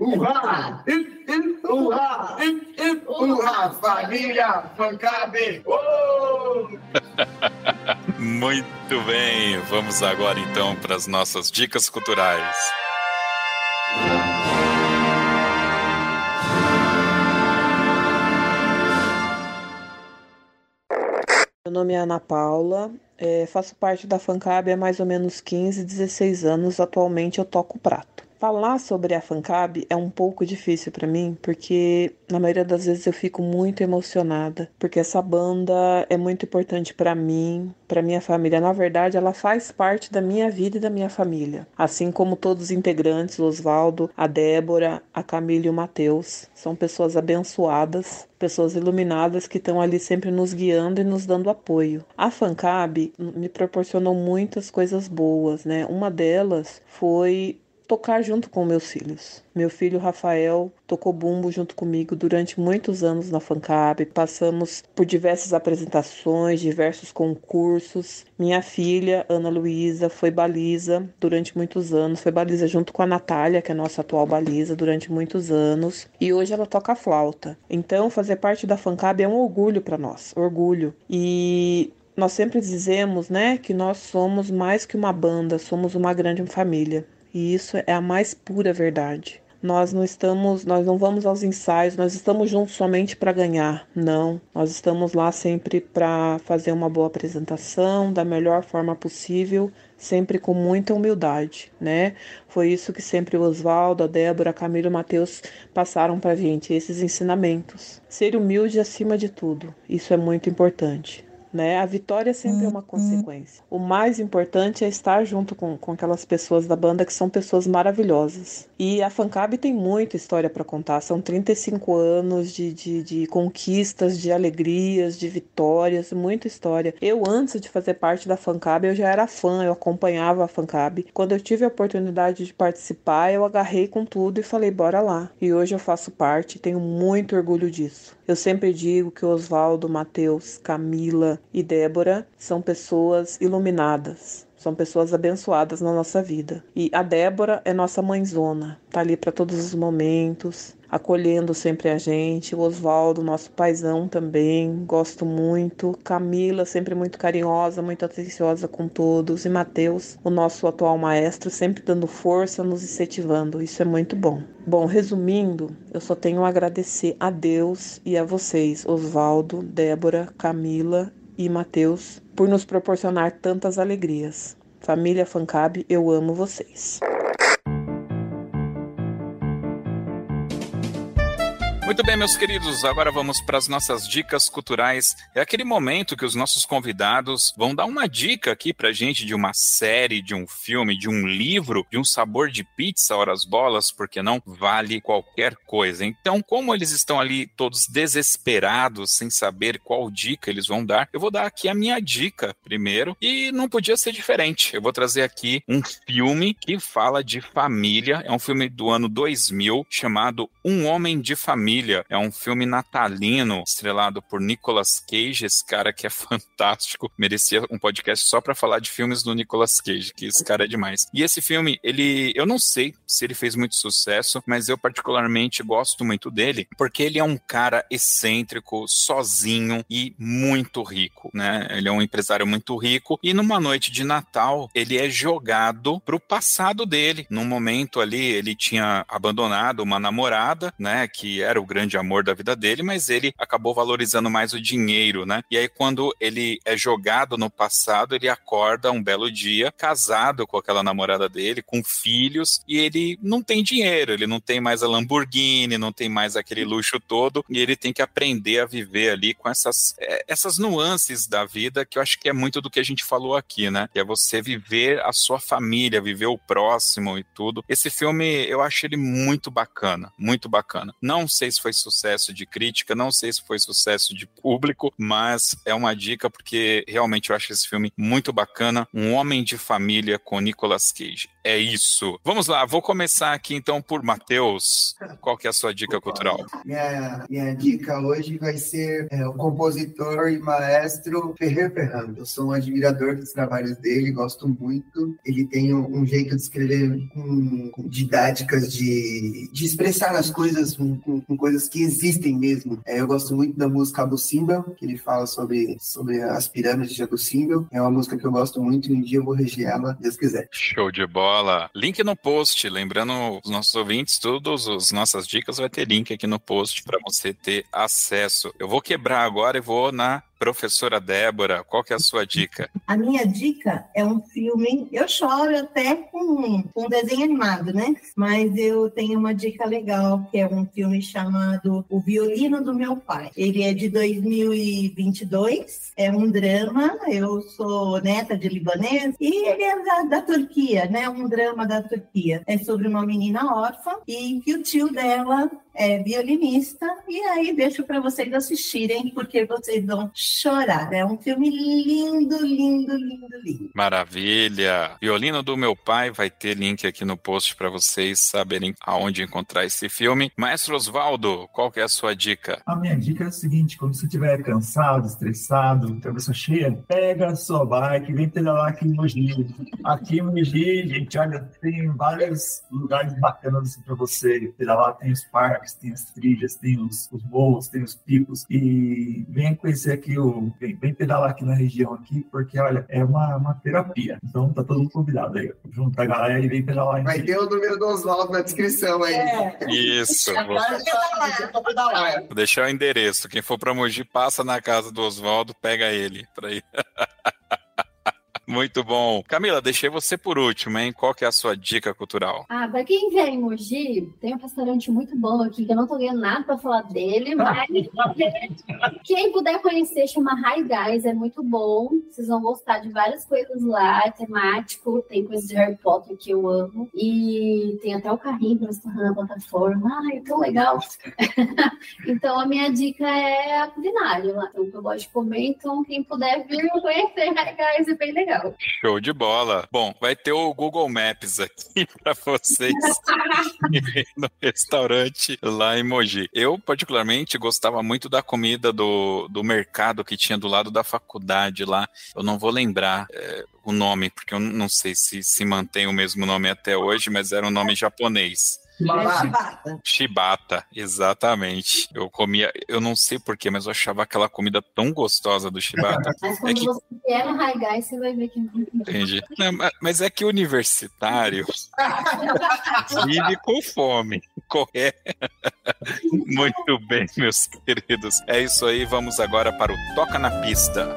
Urra! Urra! Urra! Família Fancabe! Muito bem, vamos agora então para as nossas dicas culturais. Meu nome é Ana Paula, é, faço parte da Fancab há mais ou menos 15, 16 anos. Atualmente eu toco prato. Falar sobre a Fancab é um pouco difícil para mim, porque na maioria das vezes eu fico muito emocionada, porque essa banda é muito importante para mim, para minha família. Na verdade, ela faz parte da minha vida e da minha família, assim como todos os integrantes, o Oswaldo, a Débora, a Camila e o Matheus. São pessoas abençoadas, pessoas iluminadas que estão ali sempre nos guiando e nos dando apoio. A Fancab me proporcionou muitas coisas boas, né? Uma delas foi tocar junto com meus filhos. Meu filho Rafael tocou bumbo junto comigo durante muitos anos na Fancab. Passamos por diversas apresentações, diversos concursos. Minha filha, Ana Luísa, foi baliza durante muitos anos. Foi baliza junto com a Natália, que é nossa atual baliza, durante muitos anos. E hoje ela toca flauta. Então, fazer parte da Fancab é um orgulho para nós, orgulho. E nós sempre dizemos, né, que nós somos mais que uma banda, somos uma grande família. E isso é a mais pura verdade. Nós não estamos, nós não vamos aos ensaios, nós estamos juntos somente para ganhar. Não, nós estamos lá sempre para fazer uma boa apresentação da melhor forma possível, sempre com muita humildade, né? Foi isso que sempre o Oswaldo, a Débora, a Camila e Matheus passaram para a gente, esses ensinamentos. Ser humilde acima de tudo, isso é muito importante né? A vitória sempre é uma consequência. O mais importante é estar junto com, com aquelas pessoas da banda que são pessoas maravilhosas. E a Fancab tem muita história para contar. São 35 anos de, de, de, conquistas, de alegrias, de vitórias, muita história. Eu, antes de fazer parte da Fancab, eu já era fã, eu acompanhava a Fancab. Quando eu tive a oportunidade de participar, eu agarrei com tudo e falei, bora lá. E hoje eu faço parte, tenho muito orgulho disso. Eu sempre digo que Oswaldo, Matheus, Camila e Débora são pessoas iluminadas, são pessoas abençoadas na nossa vida. E a Débora é nossa mãezona, tá ali para todos os momentos, acolhendo sempre a gente. O Oswaldo, nosso paizão também, gosto muito. Camila, sempre muito carinhosa, muito atenciosa com todos. E Mateus, o nosso atual maestro, sempre dando força, nos incentivando. Isso é muito bom. Bom, resumindo, eu só tenho a agradecer a Deus e a vocês, Oswaldo, Débora, Camila e Mateus, por nos proporcionar tantas alegrias. Família Fancab, eu amo vocês. Muito bem, meus queridos, agora vamos para as nossas dicas culturais. É aquele momento que os nossos convidados vão dar uma dica aqui pra gente de uma série, de um filme, de um livro, de um sabor de pizza, horas bolas, porque não vale qualquer coisa. Então, como eles estão ali todos desesperados, sem saber qual dica eles vão dar, eu vou dar aqui a minha dica primeiro e não podia ser diferente. Eu vou trazer aqui um filme que fala de família, é um filme do ano 2000 chamado Um Homem de Família Família é um filme natalino estrelado por Nicolas Cage, esse cara que é fantástico, merecia um podcast só para falar de filmes do Nicolas Cage, que esse cara é demais. E esse filme, ele, eu não sei se ele fez muito sucesso, mas eu particularmente gosto muito dele, porque ele é um cara excêntrico, sozinho e muito rico, né? Ele é um empresário muito rico e numa noite de Natal, ele é jogado pro passado dele. Num momento ali, ele tinha abandonado uma namorada, né, que era o grande amor da vida dele, mas ele acabou valorizando mais o dinheiro, né? E aí, quando ele é jogado no passado, ele acorda um belo dia, casado com aquela namorada dele, com filhos, e ele não tem dinheiro, ele não tem mais a Lamborghini, não tem mais aquele luxo todo, e ele tem que aprender a viver ali com essas, é, essas nuances da vida, que eu acho que é muito do que a gente falou aqui, né? Que é você viver a sua família, viver o próximo e tudo. Esse filme, eu acho ele muito bacana, muito bacana. Não sei se foi sucesso de crítica, não sei se foi sucesso de público, mas é uma dica porque realmente eu acho esse filme muito bacana. Um Homem de Família com Nicolas Cage. É isso. Vamos lá, vou começar aqui então por Matheus. Qual que é a sua dica cultural? Minha, minha dica hoje vai ser é, o compositor e maestro Ferrer Ferrando. Eu sou um admirador dos trabalhos dele, gosto muito. Ele tem um, um jeito de escrever com, com didáticas de, de expressar as coisas com, com, com coisas que existem mesmo. É, eu gosto muito da música Abu Simbel, que ele fala sobre, sobre as pirâmides de Abu Simbel. É uma música que eu gosto muito e um dia eu vou reger ela, Deus quiser. Show de bola. Link no post. Lembrando os nossos ouvintes, todas as nossas dicas vai ter link aqui no post para você ter acesso. Eu vou quebrar agora e vou na Professora Débora, qual que é a sua dica? A minha dica é um filme, eu choro até com, um desenho animado, né? Mas eu tenho uma dica legal, que é um filme chamado O Violino do Meu Pai. Ele é de 2022, é um drama, eu sou neta de libanês, e ele é da, da Turquia, né? Um drama da Turquia. É sobre uma menina órfã e que o tio dela é violinista, e aí deixo para vocês assistirem, porque vocês vão chorar. É um filme lindo, lindo, lindo, lindo. Maravilha! Violino do meu pai vai ter link aqui no post para vocês saberem aonde encontrar esse filme. Maestro Osvaldo, qual que é a sua dica? A minha dica é o seguinte: quando você estiver cansado, estressado, cabeça cheia, pega a sua bike vem pedalar aqui em Mogi. Aqui em Mogi, gente, olha, tem vários lugares bacanas assim, para você pedalar. Tem os parques, tem as trilhas, tem os, os morros, tem os picos. E venha conhecer aqui o. Vem, vem pedalar aqui na região aqui, porque olha, é uma, uma terapia. Então tá todo mundo convidado aí. Junta a galera e vem pedalar. Vai ter o número do Oswaldo na descrição aí. É. Isso. Vou... vou deixar o endereço. Quem for pra Mogi, passa na casa do Oswaldo, pega ele pra ir. Muito bom. Camila, deixei você por último, hein? Qual que é a sua dica cultural? Ah, pra quem vier em Mogi, tem um restaurante muito bom aqui, que eu não tô ganhando nada pra falar dele, mas quem puder conhecer, chama High Guys, é muito bom. Vocês vão gostar de várias coisas lá, é temático, tem coisas de Harry Potter que eu amo, e tem até o carrinho pra você na plataforma. Ai, é tão legal. então, a minha dica é a culinária lá. Então, eu gosto de comer, então quem puder vir conhecer High Guys é bem legal. Show de bola. Bom, vai ter o Google Maps aqui para vocês no restaurante lá em Mogi. Eu, particularmente, gostava muito da comida do, do mercado que tinha do lado da faculdade lá. Eu não vou lembrar é, o nome, porque eu não sei se se mantém o mesmo nome até hoje, mas era um nome japonês. Chibata. Chibata, exatamente. Eu comia, eu não sei porquê, mas eu achava aquela comida tão gostosa do chibata. Mas quando é que... você vier no Haigai, você vai ver que não Entendi. Não, mas é que universitário vive com fome. Correr. Muito bem, meus queridos. É isso aí, vamos agora para o Toca na Pista.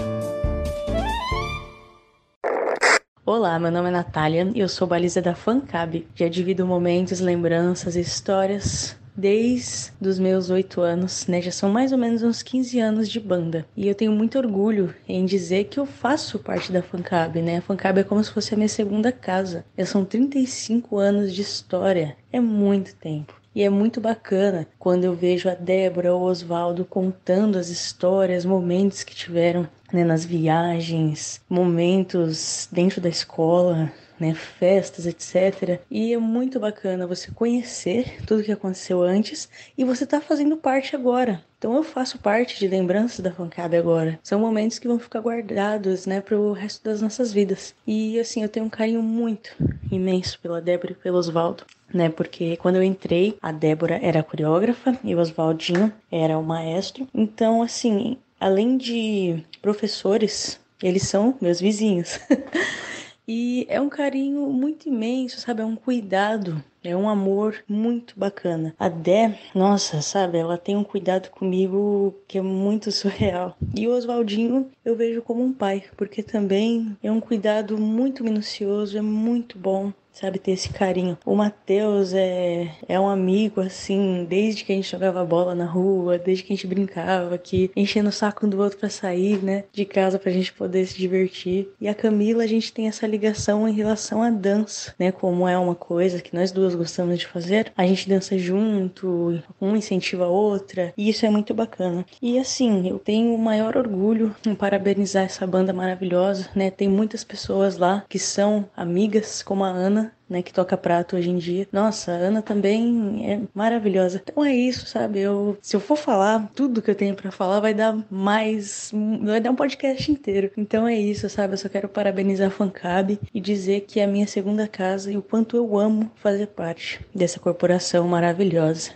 Olá, meu nome é Natália e eu sou baliza da Fancab. Já divido momentos, lembranças histórias desde os meus oito anos, né? Já são mais ou menos uns 15 anos de banda. E eu tenho muito orgulho em dizer que eu faço parte da Fancab, né? A Fancab é como se fosse a minha segunda casa. Já são 35 anos de história. É muito tempo. E é muito bacana quando eu vejo a Débora ou o Oswaldo contando as histórias, momentos que tiveram né, nas viagens, momentos dentro da escola, né, festas, etc. E é muito bacana você conhecer tudo que aconteceu antes e você tá fazendo parte agora. Então eu faço parte de lembranças da Fancab agora. São momentos que vão ficar guardados, né, pro resto das nossas vidas. E assim, eu tenho um carinho muito imenso pela Débora e pelo Oswaldo né? Porque quando eu entrei, a Débora era a coreógrafa e o Oswaldinho era o maestro. Então, assim, além de professores, eles são meus vizinhos. e é um carinho muito imenso, sabe? É um cuidado é um amor muito bacana. A Dé, nossa, sabe, ela tem um cuidado comigo que é muito surreal. E o Oswaldinho eu vejo como um pai, porque também é um cuidado muito minucioso, é muito bom sabe, ter esse carinho. O Matheus é, é um amigo, assim, desde que a gente jogava bola na rua, desde que a gente brincava aqui, enchendo o saco um do outro para sair, né, de casa pra gente poder se divertir. E a Camila, a gente tem essa ligação em relação à dança, né, como é uma coisa que nós duas gostamos de fazer, a gente dança junto, um incentiva a outra, e isso é muito bacana. E assim, eu tenho o maior orgulho em parabenizar essa banda maravilhosa, né, tem muitas pessoas lá que são amigas, como a Ana, né, que toca prato hoje em dia. Nossa, a Ana também é maravilhosa. Então é isso, sabe? Eu, se eu for falar tudo que eu tenho para falar, vai dar mais, vai dar um podcast inteiro. Então é isso, sabe? Eu só quero parabenizar a Fancab e dizer que é a minha segunda casa e o quanto eu amo fazer parte dessa corporação maravilhosa.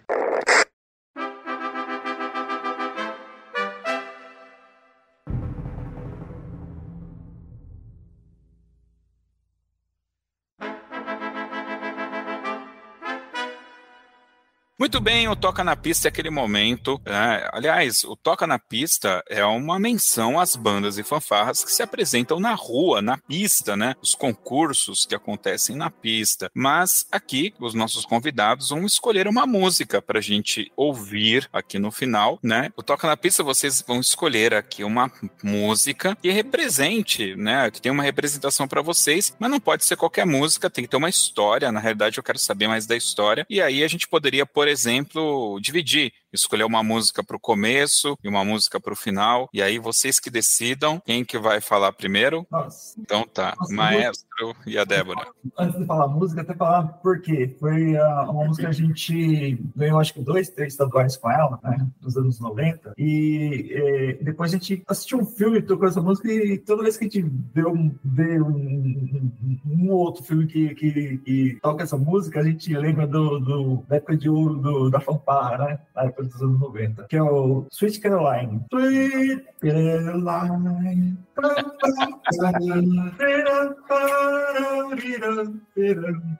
Muito bem, o Toca na Pista é aquele momento. Né? Aliás, o Toca na Pista é uma menção às bandas e fanfarras que se apresentam na rua, na pista, né? Os concursos que acontecem na pista. Mas aqui, os nossos convidados vão escolher uma música para a gente ouvir aqui no final, né? O Toca na Pista, vocês vão escolher aqui uma música que represente, né? Que tem uma representação para vocês, mas não pode ser qualquer música, tem que ter uma história. Na realidade, eu quero saber mais da história. E aí a gente poderia, por exemplo, exemplo, dividir escolher uma música para o começo e uma música para o final. E aí vocês que decidam quem que vai falar primeiro. Nossa. Então tá, Nossa, Maestro e a Débora. Antes de falar música, até falar por quê. Foi uh, uma música que a gente ganhou acho que dois, três estaduais com ela, né, nos anos 90. E, e depois a gente assistiu um filme, tocou essa música e toda vez que a gente vê um, vê um, um, um outro filme que, que, que, toca essa música, a gente lembra do, do da época de ouro do, da fanfarra, né? Época dos anos 90, que é o Sweet Caroline. Sweet Caroline.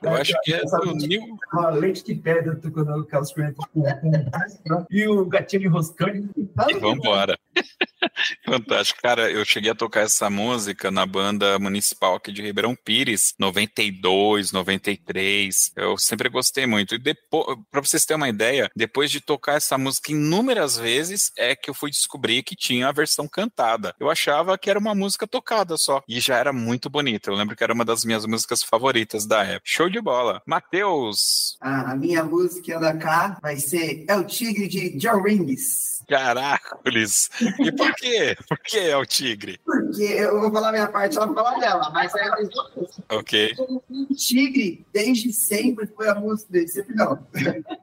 Eu acho que é do Nil. Uma leite de pedra tocando correntes com, com e o gatinho enroscando. E vambora. Fantástico. Cara, eu cheguei a tocar essa música na banda municipal aqui de Ribeirão Pires, 92, 93. Eu sempre gostei muito. E depois, pra vocês terem uma ideia, depois de tocar essa música inúmeras vezes, é que eu fui descobrir que tinha a versão cantada. Eu achava que era uma música tocada só. E já era muito bonita. Eu lembro que era uma das minhas músicas favoritas da época. Show de bola. Matheus. Ah, a minha música da cá vai ser É o Tigre de John Rings. Caracoles! E por quê? Por que é o tigre? Porque eu vou falar minha parte, ela vai falar dela, mas é a mesma coisa. Ok. O tigre, desde sempre, foi a música dele, sempre não.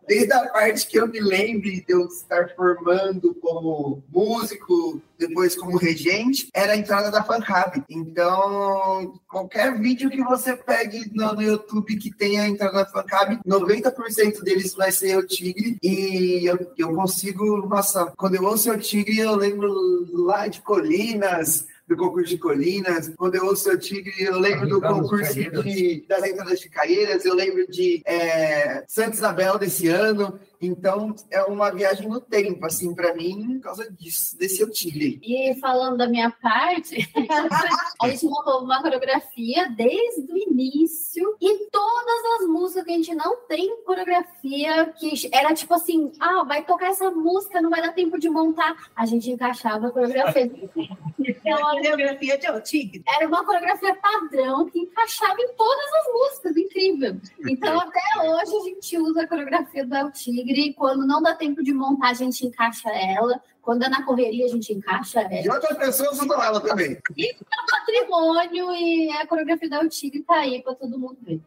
Desde a parte que eu me lembre de eu estar formando como músico, depois como regente, era a entrada da FanHub. Então, qualquer vídeo que você pegue no, no YouTube que tenha a entrada da FanHub, 90% deles vai ser o Tigre. E eu, eu consigo, nossa, quando eu ouço o Tigre, eu lembro lá de Colinas, do concurso de Colinas. Quando eu ouço o Tigre, eu lembro do concurso de, das entradas de Caeiras, eu lembro de é, Santa Isabel desse ano. Então, é uma viagem no tempo, assim, para mim, por causa disso, desse Eu Tigre. E falando da minha parte, a gente montou uma coreografia desde o início e todas as músicas que a gente não tem coreografia, que era tipo assim, ah, vai tocar essa música, não vai dar tempo de montar, a gente encaixava a coreografia. É uma coreografia de O Tigre. Era uma coreografia padrão que encaixava em todas as músicas, incrível. Então, até hoje, a gente usa a coreografia do El Tigre. Quando não dá tempo de montar, a gente encaixa ela. Quando é na correria, a gente encaixa E ela. outras pessoas usam ela também. E é um patrimônio e a coreografia do El Tigre tá aí para todo mundo ver.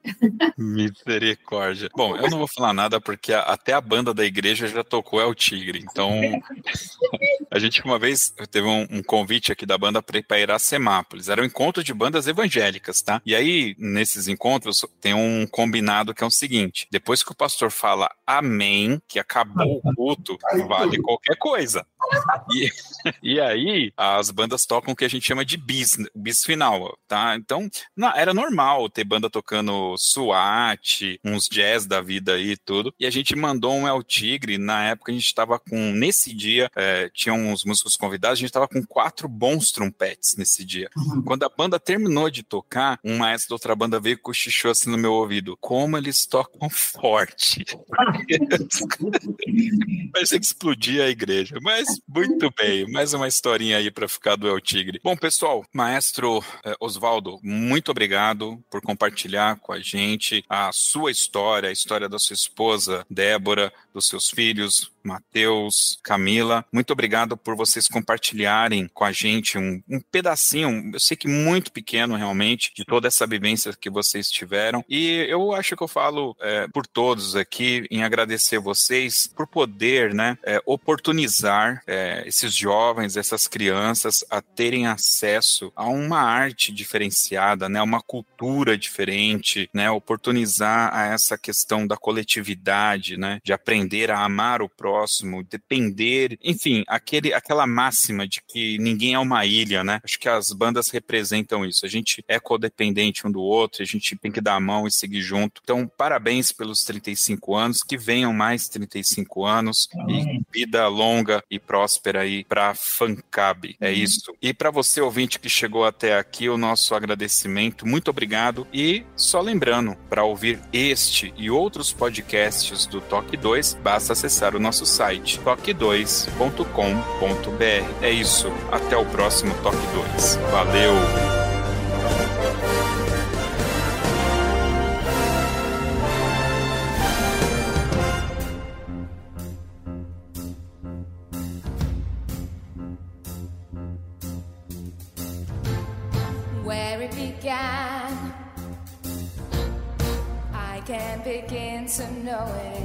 Misericórdia. Bom, eu não vou falar nada porque a- até a banda da igreja já tocou É o Tigre. Então, a gente uma vez teve um, um convite aqui da banda para ir para Iracemápolis. Era um encontro de bandas evangélicas, tá? E aí, nesses encontros, tem um combinado que é o seguinte: depois que o pastor fala amém, que acabou o culto, vale qualquer coisa. E, e aí, as bandas tocam o que a gente chama de bis, bis final, tá? Então, era normal ter banda tocando SWAT, uns jazz da vida aí e tudo. E a gente mandou um El Tigre. Na época, a gente tava com. Nesse dia, é, tinha uns músicos convidados, a gente tava com quatro bons trompetes nesse dia. Quando a banda terminou de tocar, um maestro da outra banda veio e cochichou assim no meu ouvido. Como eles tocam forte. Parecia que explodia a igreja. Mas muito bem, mais uma historinha aí para ficar do El Tigre. Bom, pessoal, maestro eh, Oswaldo, muito obrigado por compartilhar com a gente a sua história, a história da sua esposa, Débora, dos seus filhos, Matheus, Camila. Muito obrigado por vocês compartilharem com a gente um, um pedacinho, eu sei que muito pequeno realmente, de toda essa vivência que vocês tiveram. E eu acho que eu falo eh, por todos aqui em agradecer vocês por poder, né, eh, oportunizar eh, esses jovens, essas crianças a terem acesso a uma arte diferenciada, né, uma cultura diferente, né, oportunizar a essa questão da coletividade, né, de aprender a amar o próximo, depender, enfim, aquele, aquela máxima de que ninguém é uma ilha, né? Acho que as bandas representam isso. A gente é codependente um do outro, a gente tem que dar a mão e seguir junto. Então, parabéns pelos 35 anos, que venham mais 35 anos e vida longa e próspera aí para Fancab. É isso. E para você ouvinte que chegou até aqui, o nosso agradecimento. Muito obrigado e só lembrando, para ouvir este e outros podcasts do Toque 2, basta acessar o nosso site toque2.com.br. É isso. Até o próximo Toque 2. Valeu. can't begin to know it,